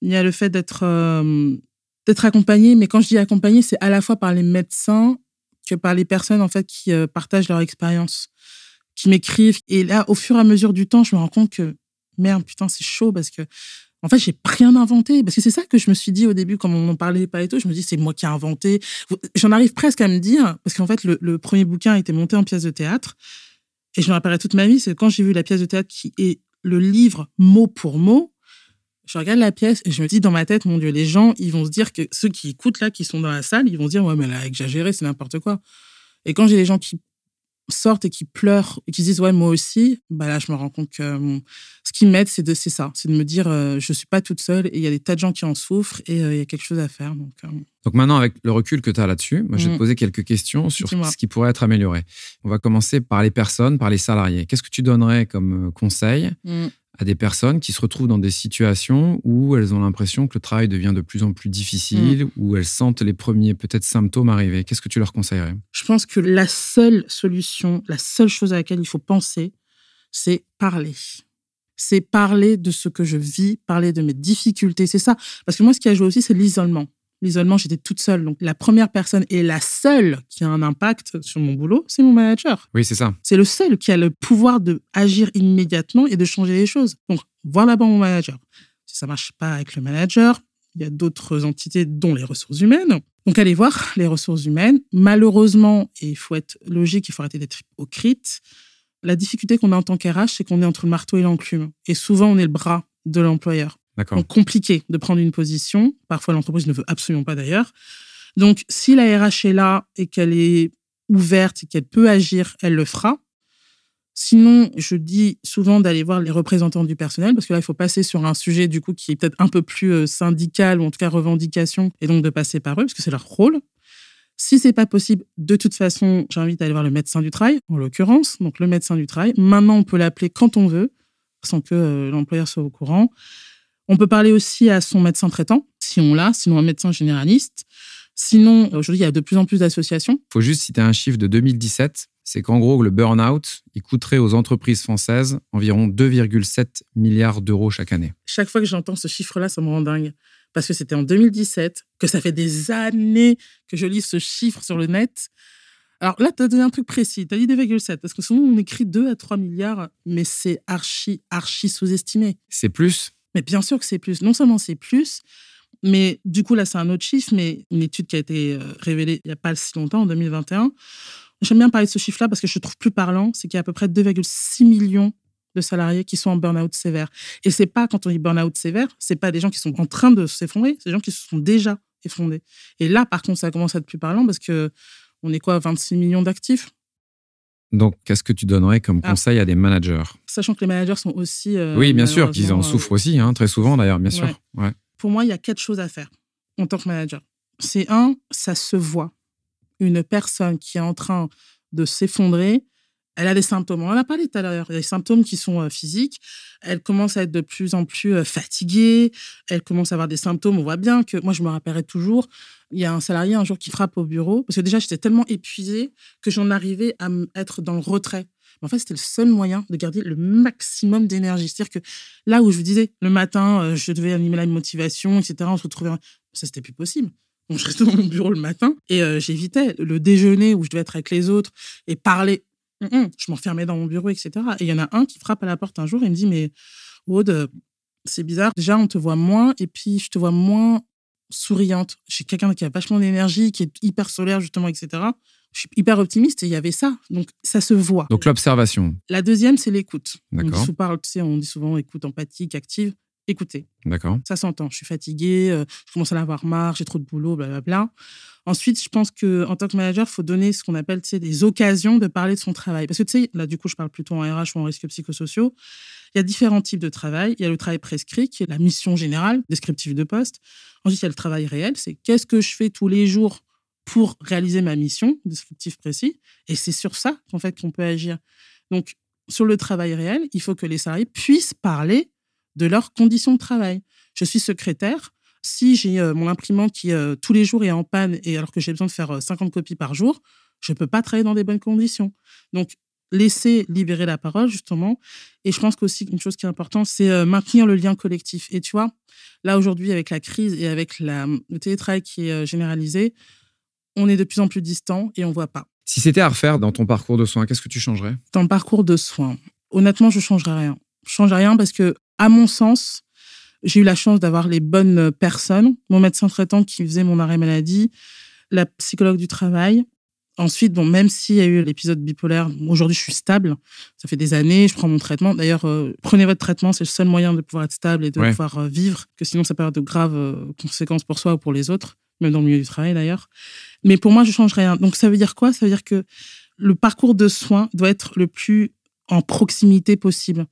il y a le fait d'être euh, d'être accompagné, mais quand je dis accompagné, c'est à la fois par les médecins que par les personnes en fait qui euh, partagent leur expérience, qui m'écrivent. Et là, au fur et à mesure du temps, je me rends compte que merde, putain, c'est chaud parce que en fait, j'ai rien inventé. Parce que c'est ça que je me suis dit au début, quand on n'en parlait pas et tout, je me dis c'est moi qui ai inventé. J'en arrive presque à me dire parce qu'en fait, le, le premier bouquin a été monté en pièce de théâtre et je me rappellerai toute ma vie, c'est quand j'ai vu la pièce de théâtre qui est le livre mot pour mot. Je regarde la pièce et je me dis dans ma tête, mon Dieu, les gens, ils vont se dire que ceux qui écoutent là, qui sont dans la salle, ils vont se dire, ouais, mais elle a exagéré, c'est n'importe quoi. Et quand j'ai les gens qui sortent et qui pleurent et qui disent ouais moi aussi bah là je me rends compte que euh, ce qui m'aide c'est de c'est ça c'est de me dire euh, je suis pas toute seule et il y a des tas de gens qui en souffrent et euh, il y a quelque chose à faire donc donc maintenant avec le recul que tu as là-dessus moi je vais te mm. poser quelques questions sur ce qui pourrait être amélioré. On va commencer par les personnes par les salariés. Qu'est-ce que tu donnerais comme conseil mm à des personnes qui se retrouvent dans des situations où elles ont l'impression que le travail devient de plus en plus difficile, mm. où elles sentent les premiers peut-être symptômes arriver. Qu'est-ce que tu leur conseillerais? Je pense que la seule solution, la seule chose à laquelle il faut penser, c'est parler. C'est parler de ce que je vis, parler de mes difficultés. C'est ça. Parce que moi, ce qui a joué aussi, c'est l'isolement l'isolement, j'étais toute seule. Donc, la première personne et la seule qui a un impact sur mon boulot, c'est mon manager. Oui, c'est ça. C'est le seul qui a le pouvoir de agir immédiatement et de changer les choses. Donc, voir d'abord mon manager. Si ça marche pas avec le manager, il y a d'autres entités, dont les ressources humaines. Donc, allez voir [LAUGHS] les ressources humaines. Malheureusement, et il faut être logique, il faut arrêter d'être hypocrite. La difficulté qu'on a en tant qu'RH, c'est qu'on est entre le marteau et l'enclume. Et souvent, on est le bras de l'employeur. Donc, compliqué de prendre une position. Parfois, l'entreprise ne veut absolument pas d'ailleurs. Donc, si la RH est là et qu'elle est ouverte et qu'elle peut agir, elle le fera. Sinon, je dis souvent d'aller voir les représentants du personnel parce que là, il faut passer sur un sujet du coup qui est peut-être un peu plus euh, syndical ou en tout cas revendication et donc de passer par eux parce que c'est leur rôle. Si c'est pas possible, de toute façon, j'invite à aller voir le médecin du travail, en l'occurrence, donc le médecin du travail. Maintenant, on peut l'appeler quand on veut, sans que euh, l'employeur soit au courant. On peut parler aussi à son médecin traitant, si on l'a, sinon un médecin généraliste. Sinon, aujourd'hui, il y a de plus en plus d'associations. Il faut juste citer un chiffre de 2017. C'est qu'en gros, le burn-out, il coûterait aux entreprises françaises environ 2,7 milliards d'euros chaque année. Chaque fois que j'entends ce chiffre-là, ça me rend dingue. Parce que c'était en 2017, que ça fait des années que je lis ce chiffre sur le net. Alors là, tu as donné un truc précis. Tu as dit 2,7. Parce que souvent, on écrit 2 à 3 milliards, mais c'est archi, archi sous-estimé. C'est plus mais bien sûr que c'est plus. Non seulement c'est plus, mais du coup, là, c'est un autre chiffre, mais une étude qui a été euh, révélée il n'y a pas si longtemps, en 2021. J'aime bien parler de ce chiffre-là parce que je trouve plus parlant. C'est qu'il y a à peu près 2,6 millions de salariés qui sont en burn-out sévère. Et c'est pas, quand on dit burn-out sévère, c'est pas des gens qui sont en train de s'effondrer, c'est des gens qui se sont déjà effondrés. Et là, par contre, ça commence à être plus parlant parce que on est quoi, 26 millions d'actifs? Donc, qu'est-ce que tu donnerais comme ah. conseil à des managers? Sachant que les managers sont aussi. Euh, oui, bien sûr, qu'ils en euh, souffrent aussi, hein, très souvent d'ailleurs, bien sûr. Pour moi, il y a quatre choses à faire en tant que manager. C'est un, ça se voit. Une personne qui est en train de s'effondrer, elle a des symptômes. On en a parlé tout à l'heure. Il y a des symptômes qui sont euh, physiques. Elle commence à être de plus en plus euh, fatiguée. Elle commence à avoir des symptômes. On voit bien que, moi, je me rappellerai toujours, il y a un salarié un jour qui frappe au bureau. Parce que déjà, j'étais tellement épuisée que j'en arrivais à être dans le retrait. Mais en fait, c'était le seul moyen de garder le maximum d'énergie. C'est-à-dire que là où je vous disais, le matin, euh, je devais animer la motivation, etc., on se retrouvait. Ça, c'était plus possible. Donc, je restais dans mon bureau le matin et j'évitais le déjeuner où je devais être avec les autres et parler je m'enfermais dans mon bureau, etc. Et il y en a un qui frappe à la porte un jour et me dit Mais Aude, c'est bizarre. Déjà, on te voit moins et puis je te vois moins souriante. Je suis quelqu'un qui a vachement d'énergie, qui est hyper solaire, justement, etc. Je suis hyper optimiste et il y avait ça. Donc, ça se voit. Donc, l'observation. La deuxième, c'est l'écoute. On, parle, tu sais, on dit souvent écoute empathique, active. Écoutez. D'accord. Ça s'entend. Je suis fatiguée, euh, je commence à en avoir marre, j'ai trop de boulot, blablabla. Ensuite, je pense que en tant que manager, il faut donner ce qu'on appelle des occasions de parler de son travail. Parce que tu sais, là, du coup, je parle plutôt en RH ou en risques psychosociaux. Il y a différents types de travail. Il y a le travail prescrit, qui est la mission générale, descriptive de poste. Ensuite, il y a le travail réel, c'est qu'est-ce que je fais tous les jours pour réaliser ma mission, descriptif précis. Et c'est sur ça qu'en fait qu'on peut agir. Donc, sur le travail réel, il faut que les salariés puissent parler de leurs conditions de travail. Je suis secrétaire, si j'ai euh, mon imprimante qui euh, tous les jours est en panne et alors que j'ai besoin de faire 50 euh, copies par jour, je ne peux pas travailler dans des bonnes conditions. Donc, laisser libérer la parole, justement. Et je pense qu'aussi, une chose qui est importante, c'est maintenir le lien collectif. Et tu vois, là, aujourd'hui, avec la crise et avec la, le télétravail qui est généralisé, on est de plus en plus distant et on ne voit pas. Si c'était à refaire dans ton parcours de soins, qu'est-ce que tu changerais? Dans le parcours de soins, honnêtement, je ne changerais rien. Je ne changerais rien parce que, à mon sens, j'ai eu la chance d'avoir les bonnes personnes. Mon médecin traitant qui faisait mon arrêt maladie, la psychologue du travail, Ensuite, bon, même s'il y a eu l'épisode bipolaire, aujourd'hui je suis stable. Ça fait des années, je prends mon traitement. D'ailleurs, euh, prenez votre traitement, c'est le seul moyen de pouvoir être stable et de Ouais. pouvoir euh, vivre, que sinon ça peut avoir de graves euh, conséquences pour soi ou pour les autres, même dans le milieu du travail d'ailleurs. Mais pour moi, je change rien. Donc ça veut dire quoi? Ça veut dire que le parcours de soins doit être le plus en proximité possible.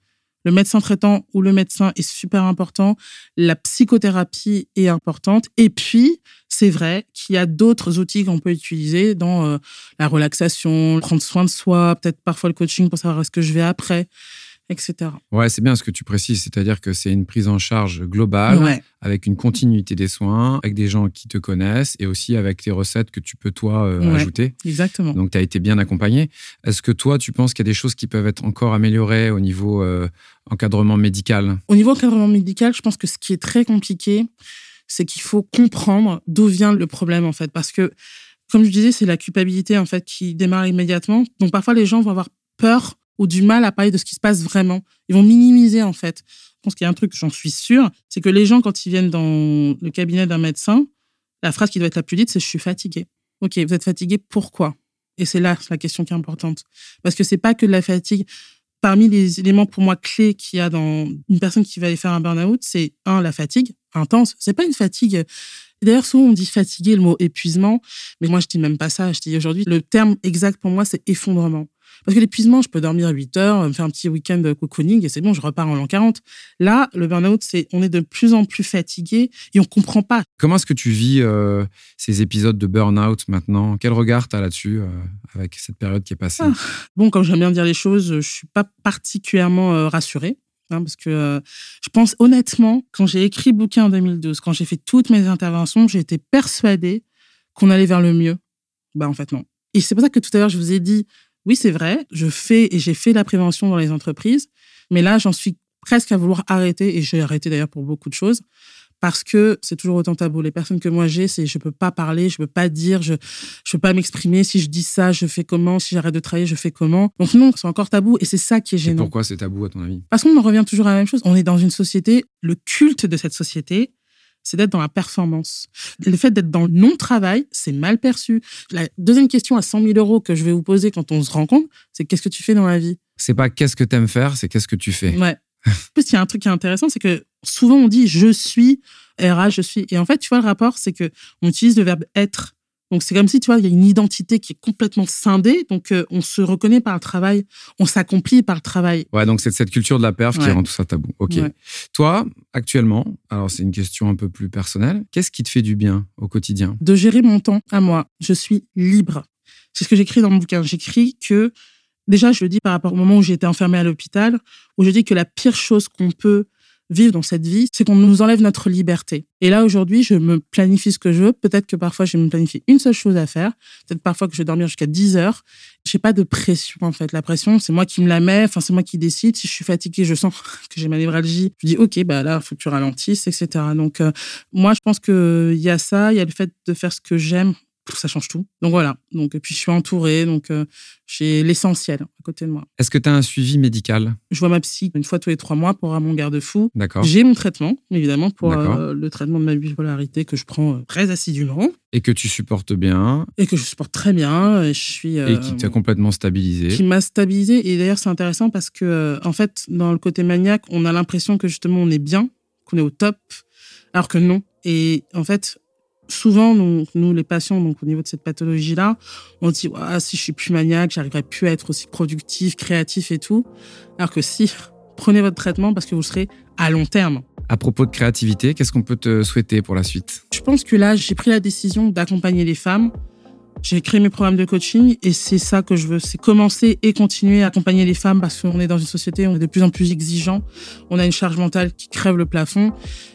Le médecin traitant ou le médecin est super important. La psychothérapie est importante. Et puis, c'est vrai qu'il y a d'autres outils qu'on peut utiliser dans euh, la relaxation, prendre soin de soi, peut-être parfois le coaching pour savoir ce que je vais après, etc. Ouais, c'est bien ce que tu précises, c'est-à-dire que c'est une prise en charge globale Ouais. avec une continuité des soins, avec des gens qui te connaissent et aussi avec tes recettes que tu peux toi euh, Ouais. ajouter. Exactement. Donc, tu as été bien accompagné. Est-ce que toi, tu penses qu'il y a des choses qui peuvent être encore améliorées au niveau euh, encadrement médical? Au niveau encadrement médical, je pense que ce qui est très compliqué, c'est qu'il faut comprendre d'où vient le problème, en fait. Parce que, comme je disais, c'est la culpabilité, en fait, qui démarre immédiatement. Donc, parfois, les gens vont avoir peur ou du mal à parler de ce qui se passe vraiment. Ils vont minimiser, en fait. Je pense qu'il y a un truc, j'en suis sûre, c'est que les gens, quand ils viennent dans le cabinet d'un médecin, la phrase qui doit être la plus dite, c'est « je suis fatigué ». Ok, vous êtes fatigué, pourquoi? Et c'est là la question qui est importante. Parce que c'est pas que de la fatigue parmi les éléments pour moi clés qu'il y a dans une personne qui va aller faire un burn-out, c'est un, la fatigue intense. C'est pas une fatigue. D'ailleurs, souvent on dit fatigué, le mot épuisement, mais moi je dis même pas ça. Je dis aujourd'hui, le terme exact pour moi, c'est effondrement. Parce que l'épuisement, je peux dormir 8 heures, me faire un petit week-end de cocooning et c'est bon, je repars en l'an 40. Là, le burn-out, c'est on est de plus en plus fatigué et on comprend pas. Comment est-ce que tu vis euh, ces épisodes de burn-out maintenant? Quel regard tu as là-dessus euh, avec cette période qui est passée? Ah. Bon, comme j'aime bien dire les choses, je suis pas particulièrement euh, rassurée. hein, parce que euh, je pense honnêtement, quand j'ai écrit le bouquin en 2012, quand j'ai fait toutes mes interventions, j'ai été persuadée qu'on allait vers le mieux. Bah, en fait, non. Et c'est pour ça que tout à l'heure, je vous ai dit, oui, c'est vrai, je fais et j'ai fait la prévention dans les entreprises, mais là, j'en suis presque à vouloir arrêter, et j'ai arrêté d'ailleurs pour beaucoup de choses, parce que c'est toujours autant tabou. Les personnes que moi j'ai, c'est je peux pas parler, je peux pas dire, je je peux pas m'exprimer. Si je dis ça, je fais comment? Si j'arrête de travailler, je fais comment? Donc non, c'est encore tabou, et c'est ça qui est Et gênant. pourquoi c'est tabou à ton avis? Parce qu'on en revient toujours à la même chose. On est dans une société, le culte de cette société, c'est d'être dans la performance. Le fait d'être dans le non-travail, c'est mal perçu. La deuxième question à 100 000 euros que je vais vous poser quand on se rencontre, c'est qu'est-ce que tu fais dans la vie? C'est pas qu'est-ce que t'aimes faire, c'est qu'est-ce que tu fais. Ouais. En plus, il y a un truc qui est intéressant, c'est que souvent on dit je suis RH, je suis. Et en fait, tu vois, le rapport, c'est que on utilise le verbe être. Donc, c'est comme si, tu vois, il y a une identité qui est complètement scindée. Donc, euh, on se reconnaît par le travail, on s'accomplit par le travail. Ouais, donc c'est cette culture de la perf qui rend tout ça tabou. Ok. Ouais. Toi, actuellement, alors c'est une question un peu plus personnelle, qu'est-ce qui te fait du bien au quotidien? De gérer mon temps à moi. Je suis libre. C'est ce que j'écris dans mon bouquin. J'écris que, déjà, je le dis par rapport au moment où j'ai été enfermée à l'hôpital, où je dis que la pire chose qu'on peut vivre dans cette vie, c'est qu'on nous enlève notre liberté. Et là, aujourd'hui, je me planifie ce que je veux. Peut-être que parfois, je me planifier une seule chose à faire. Peut-être parfois que je vais dormir jusqu'à 10 heures. J'ai pas de pression, en fait. La pression, c'est moi qui me la mets. Enfin, c'est moi qui décide. Si je suis fatiguée, je sens [LAUGHS] que j'ai ma névralgie. Je dis, OK, bah là, faut que tu ralentisses, etc. Donc, euh, moi, je pense que il y a ça. Il y a le fait de faire ce que j'aime. Ça change tout. Donc voilà. Donc, et puis je suis entourée. Donc, euh, j'ai l'essentiel à côté de moi. Est-ce que tu as un suivi médical? Je vois ma psy une fois tous les trois mois pour avoir mon garde-fou. D'accord. J'ai mon traitement, évidemment, pour euh, le traitement de ma bipolarité que je prends euh, très assidûment Et que tu supportes bien et que je supporte très bien. Et je suis. et qui t'a complètement stabilisé. qui m'a stabilisé. Et d'ailleurs, c'est intéressant parce que, en fait, dans le côté maniaque, on a l'impression que justement, on est bien, qu'on est au top, alors que non. Et en fait, souvent, nous, nous les patients, donc au niveau de cette pathologie-là, on dit, Ouah, si je suis plus maniaque, j'arriverai plus à être aussi productif, créatif et tout. Alors que si, prenez votre traitement parce que vous serez à long terme. À propos de créativité, qu'est-ce qu'on peut te souhaiter pour la suite? Je pense que là, j'ai pris la décision d'accompagner les femmes. J'ai créé mes programmes de coaching et c'est ça que je veux. C'est commencer et continuer à accompagner les femmes parce qu'on est dans une société, on est de plus en plus exigeant. On a une charge mentale qui crève le plafond.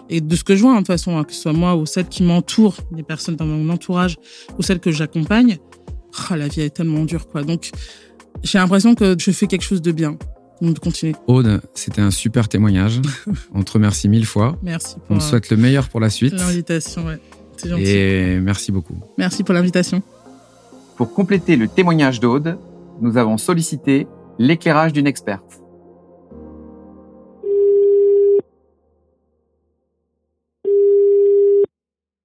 Et de ce que je vois, hein, de toute façon, hein, que ce soit moi ou celles qui m'entourent, les personnes dans mon entourage ou celles que j'accompagne, ah, la vie est tellement dure, quoi. Donc, j'ai l'impression que je fais quelque chose de bien. Donc, continuer. Aude, c'était un super témoignage. [LAUGHS] On te remercie mille fois. Merci On pour te euh, souhaite le meilleur pour la suite. l'invitation. Ouais. C'est gentil. Et merci beaucoup. Merci pour l'invitation. Pour compléter le témoignage d'Aude, nous avons sollicité l'éclairage d'une experte.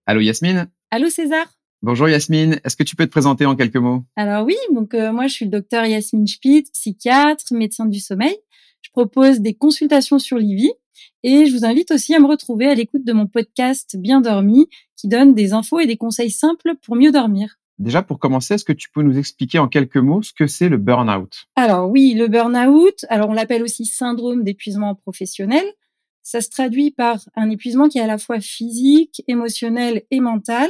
Allô Yasmine? Allô César? Bonjour Yasmine, est-ce que tu peux te présenter en quelques mots? Alors oui, donc euh, moi je suis le docteur Yasmine Spitz, psychiatre, médecin du sommeil. Je propose des consultations sur l'IVI et je vous invite aussi à me retrouver à l'écoute de mon podcast Bien dormi qui donne des infos et des conseils simples pour mieux dormir. Déjà, pour commencer, est-ce que tu peux nous expliquer en quelques mots ce que c'est le burn-out? Alors oui, le burn-out, alors on l'appelle aussi syndrome d'épuisement professionnel. Ça se traduit par un épuisement qui est à la fois physique, émotionnel et mental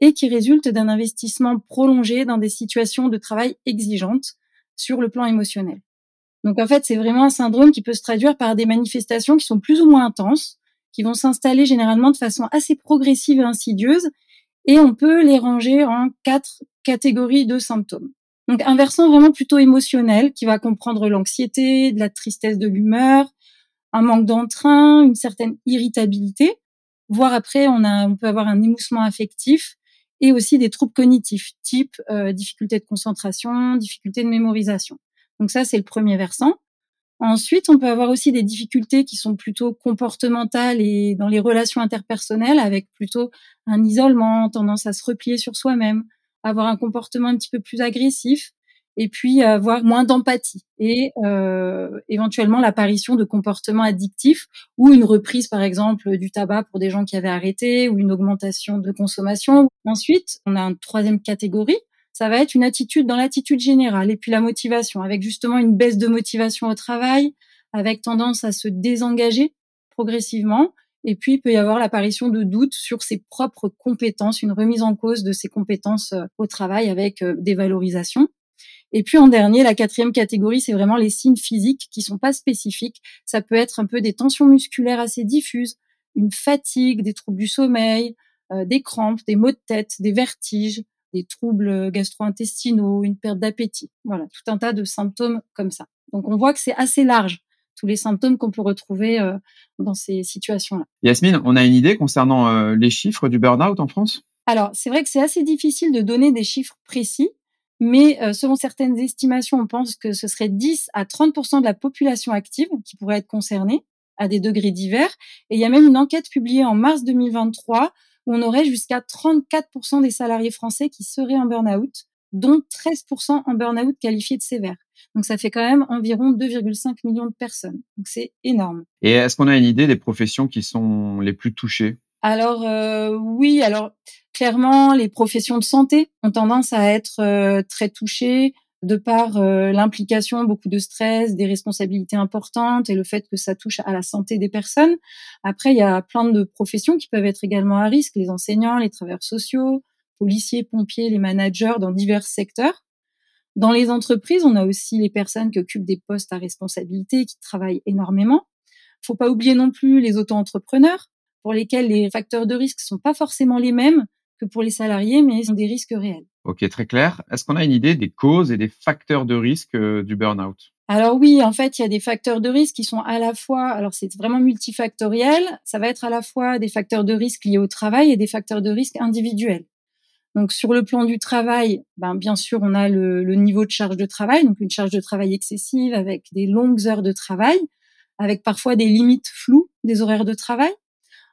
et qui résulte d'un investissement prolongé dans des situations de travail exigeantes sur le plan émotionnel. Donc en fait, c'est vraiment un syndrome qui peut se traduire par des manifestations qui sont plus ou moins intenses, qui vont s'installer généralement de façon assez progressive et insidieuse, et on peut les ranger en quatre catégories de symptômes. Donc un versant vraiment plutôt émotionnel qui va comprendre l'anxiété, de la tristesse de l'humeur, un manque d'entrain, une certaine irritabilité, voire après on, a, on peut avoir un émoussement affectif et aussi des troubles cognitifs, type euh, difficulté de concentration, difficulté de mémorisation. Donc ça, c'est le premier versant. Ensuite, on peut avoir aussi des difficultés qui sont plutôt comportementales et dans les relations interpersonnelles, avec plutôt un isolement, tendance à se replier sur soi-même, avoir un comportement un petit peu plus agressif, et puis avoir moins d'empathie et euh, éventuellement l'apparition de comportements addictifs ou une reprise par exemple du tabac pour des gens qui avaient arrêté ou une augmentation de consommation. Ensuite, on a une troisième catégorie, ça va être une attitude dans l'attitude générale et puis la motivation avec justement une baisse de motivation au travail, avec tendance à se désengager progressivement et puis, il peut y avoir l'apparition de doutes sur ses propres compétences, une remise en cause de ses compétences euh, au travail avec euh, des valorisations. Et puis en dernier, la quatrième catégorie, c'est vraiment les signes physiques qui sont pas spécifiques. Ça peut être un peu des tensions musculaires assez diffuses, une fatigue, des troubles du sommeil, euh, des crampes, des maux de tête, des vertiges, des troubles gastro-intestinaux, une perte d'appétit. Voilà, tout un tas de symptômes comme ça. Donc on voit que c'est assez large tous les symptômes qu'on peut retrouver euh, dans ces situations-là. Yasmine, on a une idée concernant euh, les chiffres du burn-out en France? Alors, c'est vrai que c'est assez difficile de donner des chiffres précis. Mais euh, selon certaines estimations, on pense que ce serait 10 à 30% de la population active qui pourrait être concernée à des degrés divers. Et il y a même une enquête publiée en mars 2023 où on aurait jusqu'à 34 des salariés français qui seraient en burn-out, dont 13% en burn-out qualifié de sévère. Donc ça fait quand même environ 2,5 millions de personnes. Donc c'est énorme. Et est-ce qu'on a une idée des professions qui sont les plus touchées? Alors euh, oui, alors clairement, les professions de santé ont tendance à être euh, très touchées de par euh, l'implication, beaucoup de stress, des responsabilités importantes et le fait que ça touche à la santé des personnes. Après, il y a plein de professions qui peuvent être également à risque, les enseignants, les travailleurs sociaux, policiers, pompiers, les managers dans divers secteurs. Dans les entreprises, on a aussi les personnes qui occupent des postes à responsabilité, qui travaillent énormément. Faut pas oublier non plus les auto-entrepreneurs pour lesquels les facteurs de risque sont pas forcément les mêmes que pour les salariés, mais ils ont des risques réels. Ok, très clair. Est-ce qu'on a une idée des causes et des facteurs de risque euh, du burn-out? Alors oui, en fait, il y a des facteurs de risque qui sont à la fois, alors c'est vraiment multifactoriel, ça va être à la fois des facteurs de risque liés au travail et des facteurs de risque individuels. Donc sur le plan du travail, ben, bien sûr, on a le, le niveau de charge de travail, donc une charge de travail excessive avec des longues heures de travail, avec parfois des limites floues des horaires de travail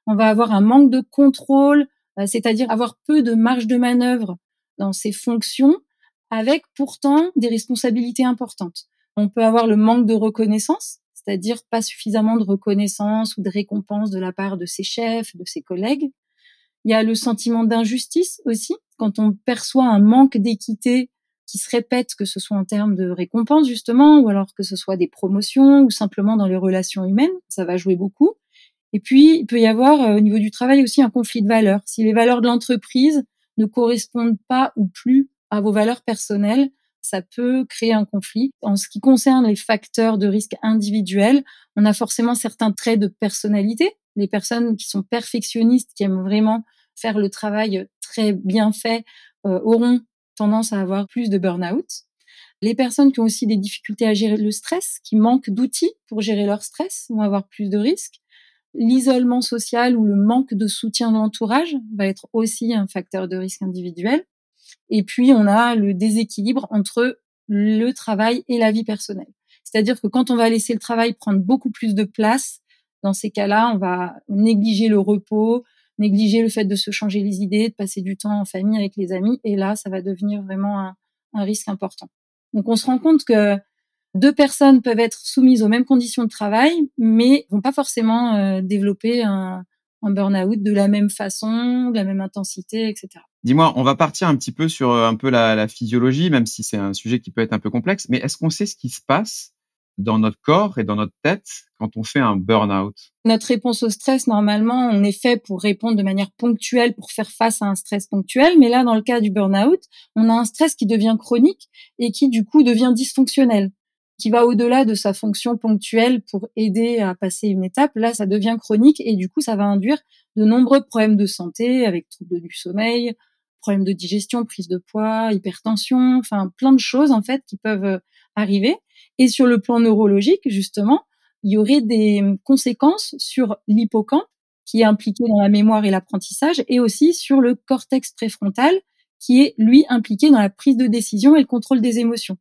on va avoir un manque de contrôle, c'est-à-dire avoir peu de marge de manœuvre dans ses fonctions, avec pourtant des responsabilités importantes. On peut avoir le manque de reconnaissance, c'est-à-dire pas suffisamment de reconnaissance ou de récompense de la part de ses chefs, de ses collègues. Il y a le sentiment d'injustice aussi, quand on perçoit un manque d'équité qui se répète, que ce soit en termes de récompense justement, ou alors que ce soit des promotions, ou simplement dans les relations humaines, ça va jouer beaucoup. Et puis, il peut y avoir euh, au niveau du travail aussi un conflit de valeurs. Si les valeurs de l'entreprise ne correspondent pas ou plus à vos valeurs personnelles, ça peut créer un conflit. En ce qui concerne les facteurs de risque individuels, on a forcément certains traits de personnalité. Les personnes qui sont perfectionnistes, qui aiment vraiment faire le travail très bien fait, euh, auront tendance à avoir plus de burn-out. Les personnes qui ont aussi des difficultés à gérer le stress, qui manquent d'outils pour gérer leur stress, vont avoir plus de risques. L'isolement social ou le manque de soutien de l'entourage va être aussi un facteur de risque individuel. Et puis, on a le déséquilibre entre le travail et la vie personnelle. C'est-à-dire que quand on va laisser le travail prendre beaucoup plus de place, dans ces cas-là, on va négliger le repos, négliger le fait de se changer les idées, de passer du temps en famille avec les amis. Et là, ça va devenir vraiment un, un risque important. Donc, on se rend compte que deux personnes peuvent être soumises aux mêmes conditions de travail, mais vont pas forcément euh, développer un, un burn-out de la même façon, de la même intensité, etc. Dis-moi, on va partir un petit peu sur euh, un peu la, la physiologie, même si c'est un sujet qui peut être un peu complexe. Mais est-ce qu'on sait ce qui se passe dans notre corps et dans notre tête quand on fait un burn-out? Notre réponse au stress, normalement, on est fait pour répondre de manière ponctuelle, pour faire face à un stress ponctuel. Mais là, dans le cas du burn-out, on a un stress qui devient chronique et qui, du coup, devient dysfonctionnel qui va au-delà de sa fonction ponctuelle pour aider à passer une étape. Là, ça devient chronique et du coup, ça va induire de nombreux problèmes de santé avec troubles du sommeil, problèmes de digestion, prise de poids, hypertension, enfin plein de choses en fait qui peuvent euh, arriver. Et sur le plan neurologique, justement, il y aurait des conséquences sur l'hippocampe qui est impliqué dans la mémoire et l'apprentissage et aussi sur le cortex préfrontal qui est lui impliqué dans la prise de décision et le contrôle des émotions.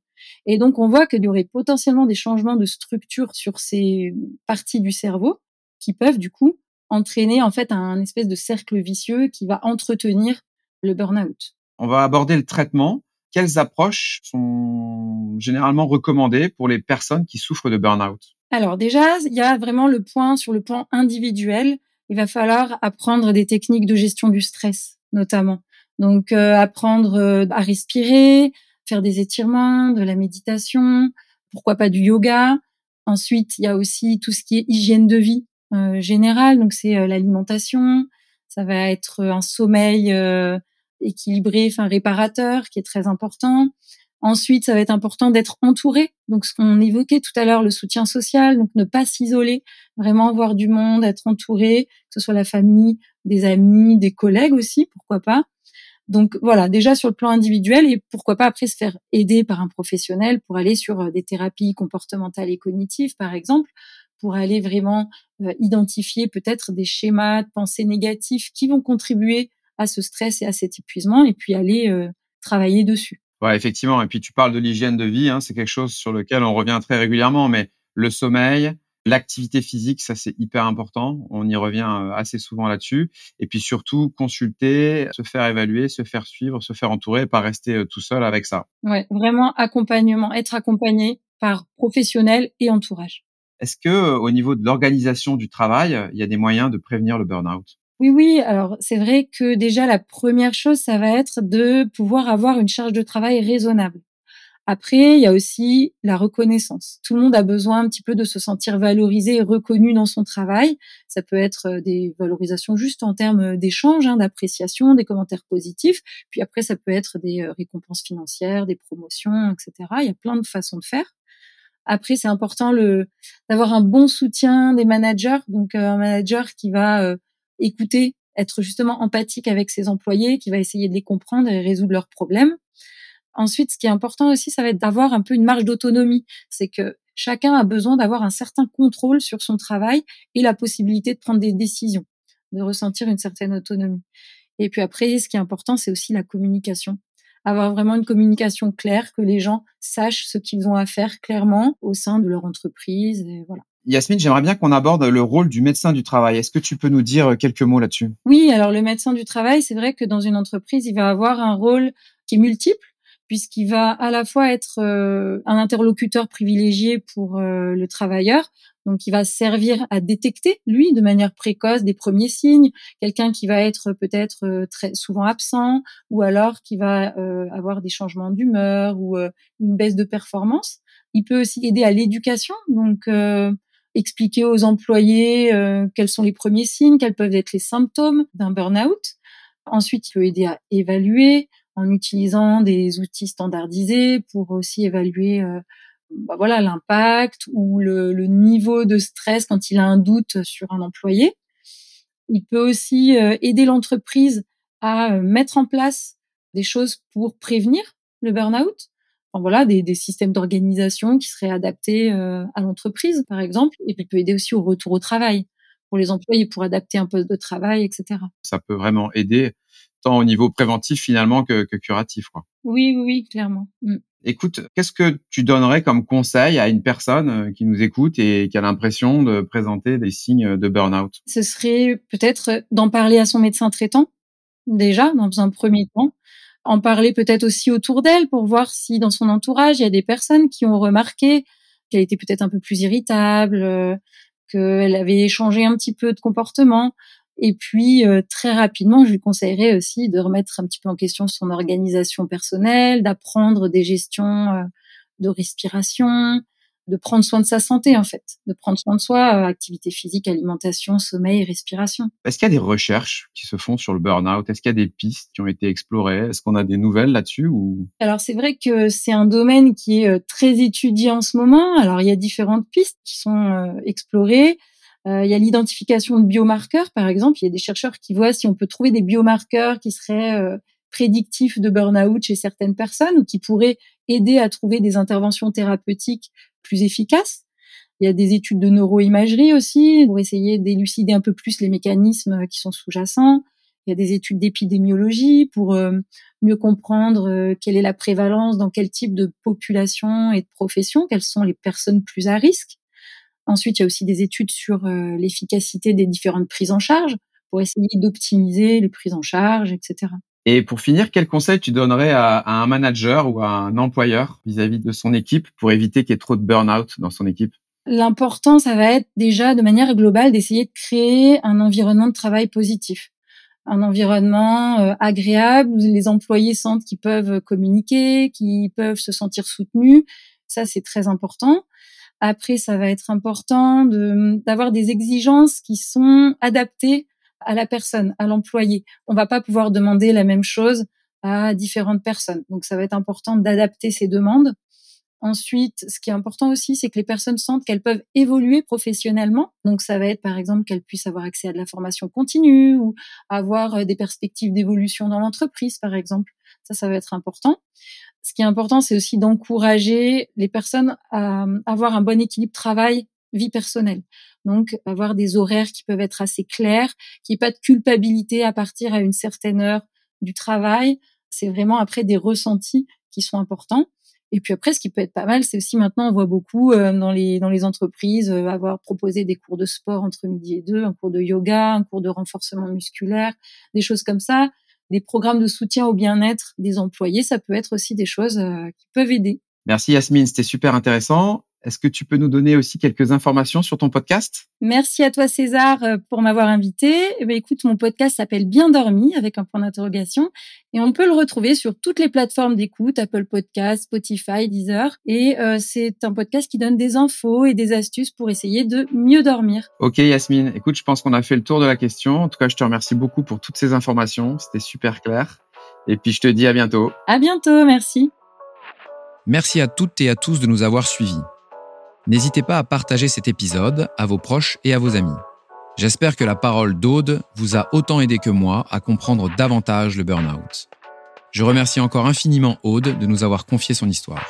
Et donc, on voit qu'il y aurait potentiellement des changements de structure sur ces parties du cerveau qui peuvent, du coup, entraîner, en fait, un espèce de cercle vicieux qui va entretenir le burn-out. On va aborder le traitement. Quelles approches sont généralement recommandées pour les personnes qui souffrent de burn-out? Alors déjà, il y a vraiment le point sur le plan individuel. Il va falloir apprendre des techniques de gestion du stress, notamment. Donc euh, apprendre euh, à respirer, faire des étirements, de la méditation, pourquoi pas du yoga. Ensuite, il y a aussi tout ce qui est hygiène de vie euh, générale, donc c'est euh, l'alimentation, ça va être un sommeil euh, équilibré, enfin réparateur, qui est très important. Ensuite, ça va être important d'être entouré. Donc, ce qu'on évoquait tout à l'heure, le soutien social, donc ne pas s'isoler, vraiment voir du monde, être entouré, que ce soit la famille, des amis, des collègues aussi, pourquoi pas. Donc voilà, déjà sur le plan individuel et pourquoi pas après se faire aider par un professionnel pour aller sur euh, des thérapies comportementales et cognitives par exemple, pour aller vraiment euh, identifier peut-être des schémas de pensée négatifs qui vont contribuer à ce stress et à cet épuisement et puis aller euh, travailler dessus. Ouais, effectivement. Et puis tu parles de l'hygiène de vie, hein, c'est quelque chose sur lequel on revient très régulièrement, mais le sommeil, L'activité physique, ça c'est hyper important. On y revient euh, assez souvent là-dessus. Et puis surtout, consulter, se faire évaluer, se faire suivre, se faire entourer, pas rester euh, tout seul avec ça. Ouais, vraiment accompagnement, être accompagné par professionnels et entourage. Est-ce que euh, au niveau de l'organisation du travail, il y a des moyens de prévenir le burn-out? Oui, oui. Alors, c'est vrai que déjà, la première chose, ça va être de pouvoir avoir une charge de travail raisonnable. Après, il y a aussi la reconnaissance. Tout le monde a besoin un petit peu de se sentir valorisé et reconnu dans son travail. Ça peut être euh, des valorisations juste en termes d'échange, hein, d'appréciation, des commentaires positifs. Puis après, ça peut être des euh, récompenses financières, des promotions, etc. Il y a plein de façons de faire. Après, c'est important le d'avoir un bon soutien des managers. Donc, euh, un manager qui va écouter, être justement empathique avec ses employés, qui va essayer de les comprendre et résoudre leurs problèmes. Ensuite, ce qui est important aussi, ça va être d'avoir un peu une marge d'autonomie. C'est que chacun a besoin d'avoir un certain contrôle sur son travail et la possibilité de prendre des décisions, de ressentir une certaine autonomie. Et puis après, ce qui est important, c'est aussi la communication. Avoir vraiment une communication claire, que les gens sachent ce qu'ils ont à faire clairement au sein de leur entreprise. Et voilà. Yasmine, j'aimerais bien qu'on aborde le rôle du médecin du travail. Est-ce que tu peux nous dire quelques mots là-dessus? Oui, alors le médecin du travail, c'est vrai que dans une entreprise, il va avoir un rôle qui est multiple puisqu'il va à la fois être euh, un interlocuteur privilégié pour euh, le travailleur, donc il va servir à détecter, lui, de manière précoce, des premiers signes, quelqu'un qui va être peut-être euh, très souvent absent, ou alors qui va avoir des changements d'humeur ou une baisse de performance. Il peut aussi aider à l'éducation, donc expliquer aux employés quels sont les premiers signes, quels peuvent être les symptômes d'un burn-out. Ensuite, il peut aider à évaluer, en utilisant des outils standardisés pour aussi évaluer euh, bah voilà l'impact ou le, niveau de stress quand il a un doute sur un employé. Il peut aussi euh, aider l'entreprise à euh, mettre en place des choses pour prévenir le burn-out. Enfin, voilà, des systèmes d'organisation qui seraient adaptés à l'entreprise, par exemple. Et puis, il peut aider aussi au retour au travail pour les employés, pour adapter un poste de travail, etc. Ça peut vraiment aider tant au niveau préventif finalement que, que curatif. Quoi. Oui, oui, oui, clairement. Mm. Écoute, qu'est-ce que tu donnerais comme conseil à une personne euh, qui nous écoute et qui a l'impression de présenter des signes de burn-out? Ce serait peut-être d'en parler à son médecin traitant, déjà, dans un premier temps. En parler peut-être aussi autour d'elle pour voir si dans son entourage, il y a des personnes qui ont remarqué qu'elle était peut-être un peu plus irritable, euh, qu'elle avait changé un petit peu de comportement. Et puis euh, très rapidement, je lui conseillerais aussi de remettre un petit peu en question son organisation personnelle, d'apprendre des gestions euh, de respiration, de prendre soin de sa santé en fait, de prendre soin de soi, euh, activité physique, alimentation, sommeil, respiration. Est-ce qu'il y a des recherches qui se font sur le burn-out? Est-ce qu'il y a des pistes qui ont été explorées? Est-ce qu'on a des nouvelles là-dessus ou? Alors c'est vrai que c'est un domaine qui est très étudié en ce moment. Alors il y a différentes pistes qui sont explorées. Euh, il y a l'identification de biomarqueurs, par exemple. Il y a des chercheurs qui voient si on peut trouver des biomarqueurs qui seraient euh, prédictifs de burn-out chez certaines personnes ou qui pourraient aider à trouver des interventions thérapeutiques plus efficaces. Il y a des études de neuroimagerie aussi pour essayer d'élucider un peu plus les mécanismes qui sont sous-jacents. Il y a des études d'épidémiologie pour euh, mieux comprendre quelle est la prévalence dans quel type de population et de profession, quelles sont les personnes plus à risque. Ensuite, il y a aussi des études sur euh, l'efficacité des différentes prises en charge pour essayer d'optimiser les prises en charge, etc. Et pour finir, quel conseil tu donnerais à, un manager ou à un employeur vis-à-vis de son équipe pour éviter qu'il y ait trop de burn-out dans son équipe? L'important, ça va être déjà de manière globale d'essayer de créer un environnement de travail positif, un environnement euh, agréable où les employés sentent qu'ils peuvent communiquer, qu'ils peuvent se sentir soutenus. Ça, c'est très important. Après, ça va être important d'avoir des exigences qui sont adaptées à la personne, à l'employé. On va pas pouvoir demander la même chose à différentes personnes. Donc, ça va être important d'adapter ces demandes. Ensuite, ce qui est important aussi, c'est que les personnes sentent qu'elles peuvent évoluer professionnellement. Donc, ça va être, par exemple, qu'elles puissent avoir accès à de la formation continue ou avoir euh, des perspectives d'évolution dans l'entreprise, par exemple. Ça, ça va être important ce qui est important, c'est aussi d'encourager les personnes à avoir un bon équilibre travail-vie personnelle. Donc, avoir des horaires qui peuvent être assez clairs, qu'il n'y ait pas de culpabilité à partir à une certaine heure du travail. C'est vraiment après des ressentis qui sont importants. Et puis après, ce qui peut être pas mal, c'est aussi maintenant, on voit beaucoup euh, dans les dans les entreprises euh, avoir proposé des cours de sport entre midi et deux, un cours de yoga, un cours de renforcement musculaire, des choses comme ça des programmes de soutien au bien-être des employés, ça peut être aussi des choses euh, qui peuvent aider. Merci Yasmine, c'était super intéressant. Est-ce que tu peux nous donner aussi quelques informations sur ton podcast? Merci à toi César euh, pour m'avoir invité. Eh ben, écoute, mon podcast s'appelle Bien dormi avec un point d'interrogation et on peut le retrouver sur toutes les plateformes d'écoute, Apple Podcast, Spotify, Deezer. Et euh, c'est un podcast qui donne des infos et des astuces pour essayer de mieux dormir. Ok Yasmine, écoute, je pense qu'on a fait le tour de la question. En tout cas, je te remercie beaucoup pour toutes ces informations. C'était super clair. Et puis je te dis à bientôt. À bientôt, merci. Merci à toutes et à tous de nous avoir suivis. N'hésitez pas à partager cet épisode à vos proches et à vos amis. J'espère que la parole d'Aude vous a autant aidé que moi à comprendre davantage le burn-out. Je remercie encore infiniment Aude de nous avoir confié son histoire.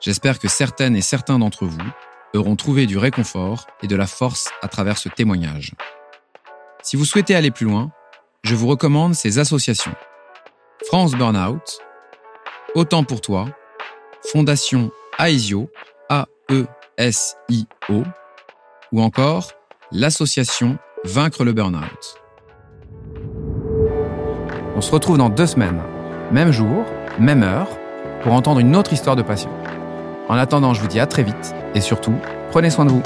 J'espère que certaines et certains d'entre vous auront trouvé du réconfort et de la force à travers ce témoignage. Si vous souhaitez aller plus loin, je vous recommande ces associations. France Burnout, Autant pour toi, Fondation AESIO, A-E SIO, ou encore l'association Vaincre le Burnout. On se retrouve dans deux semaines, même jour, même heure, pour entendre une autre histoire de passion. En attendant, je vous dis à très vite et surtout, prenez soin de vous.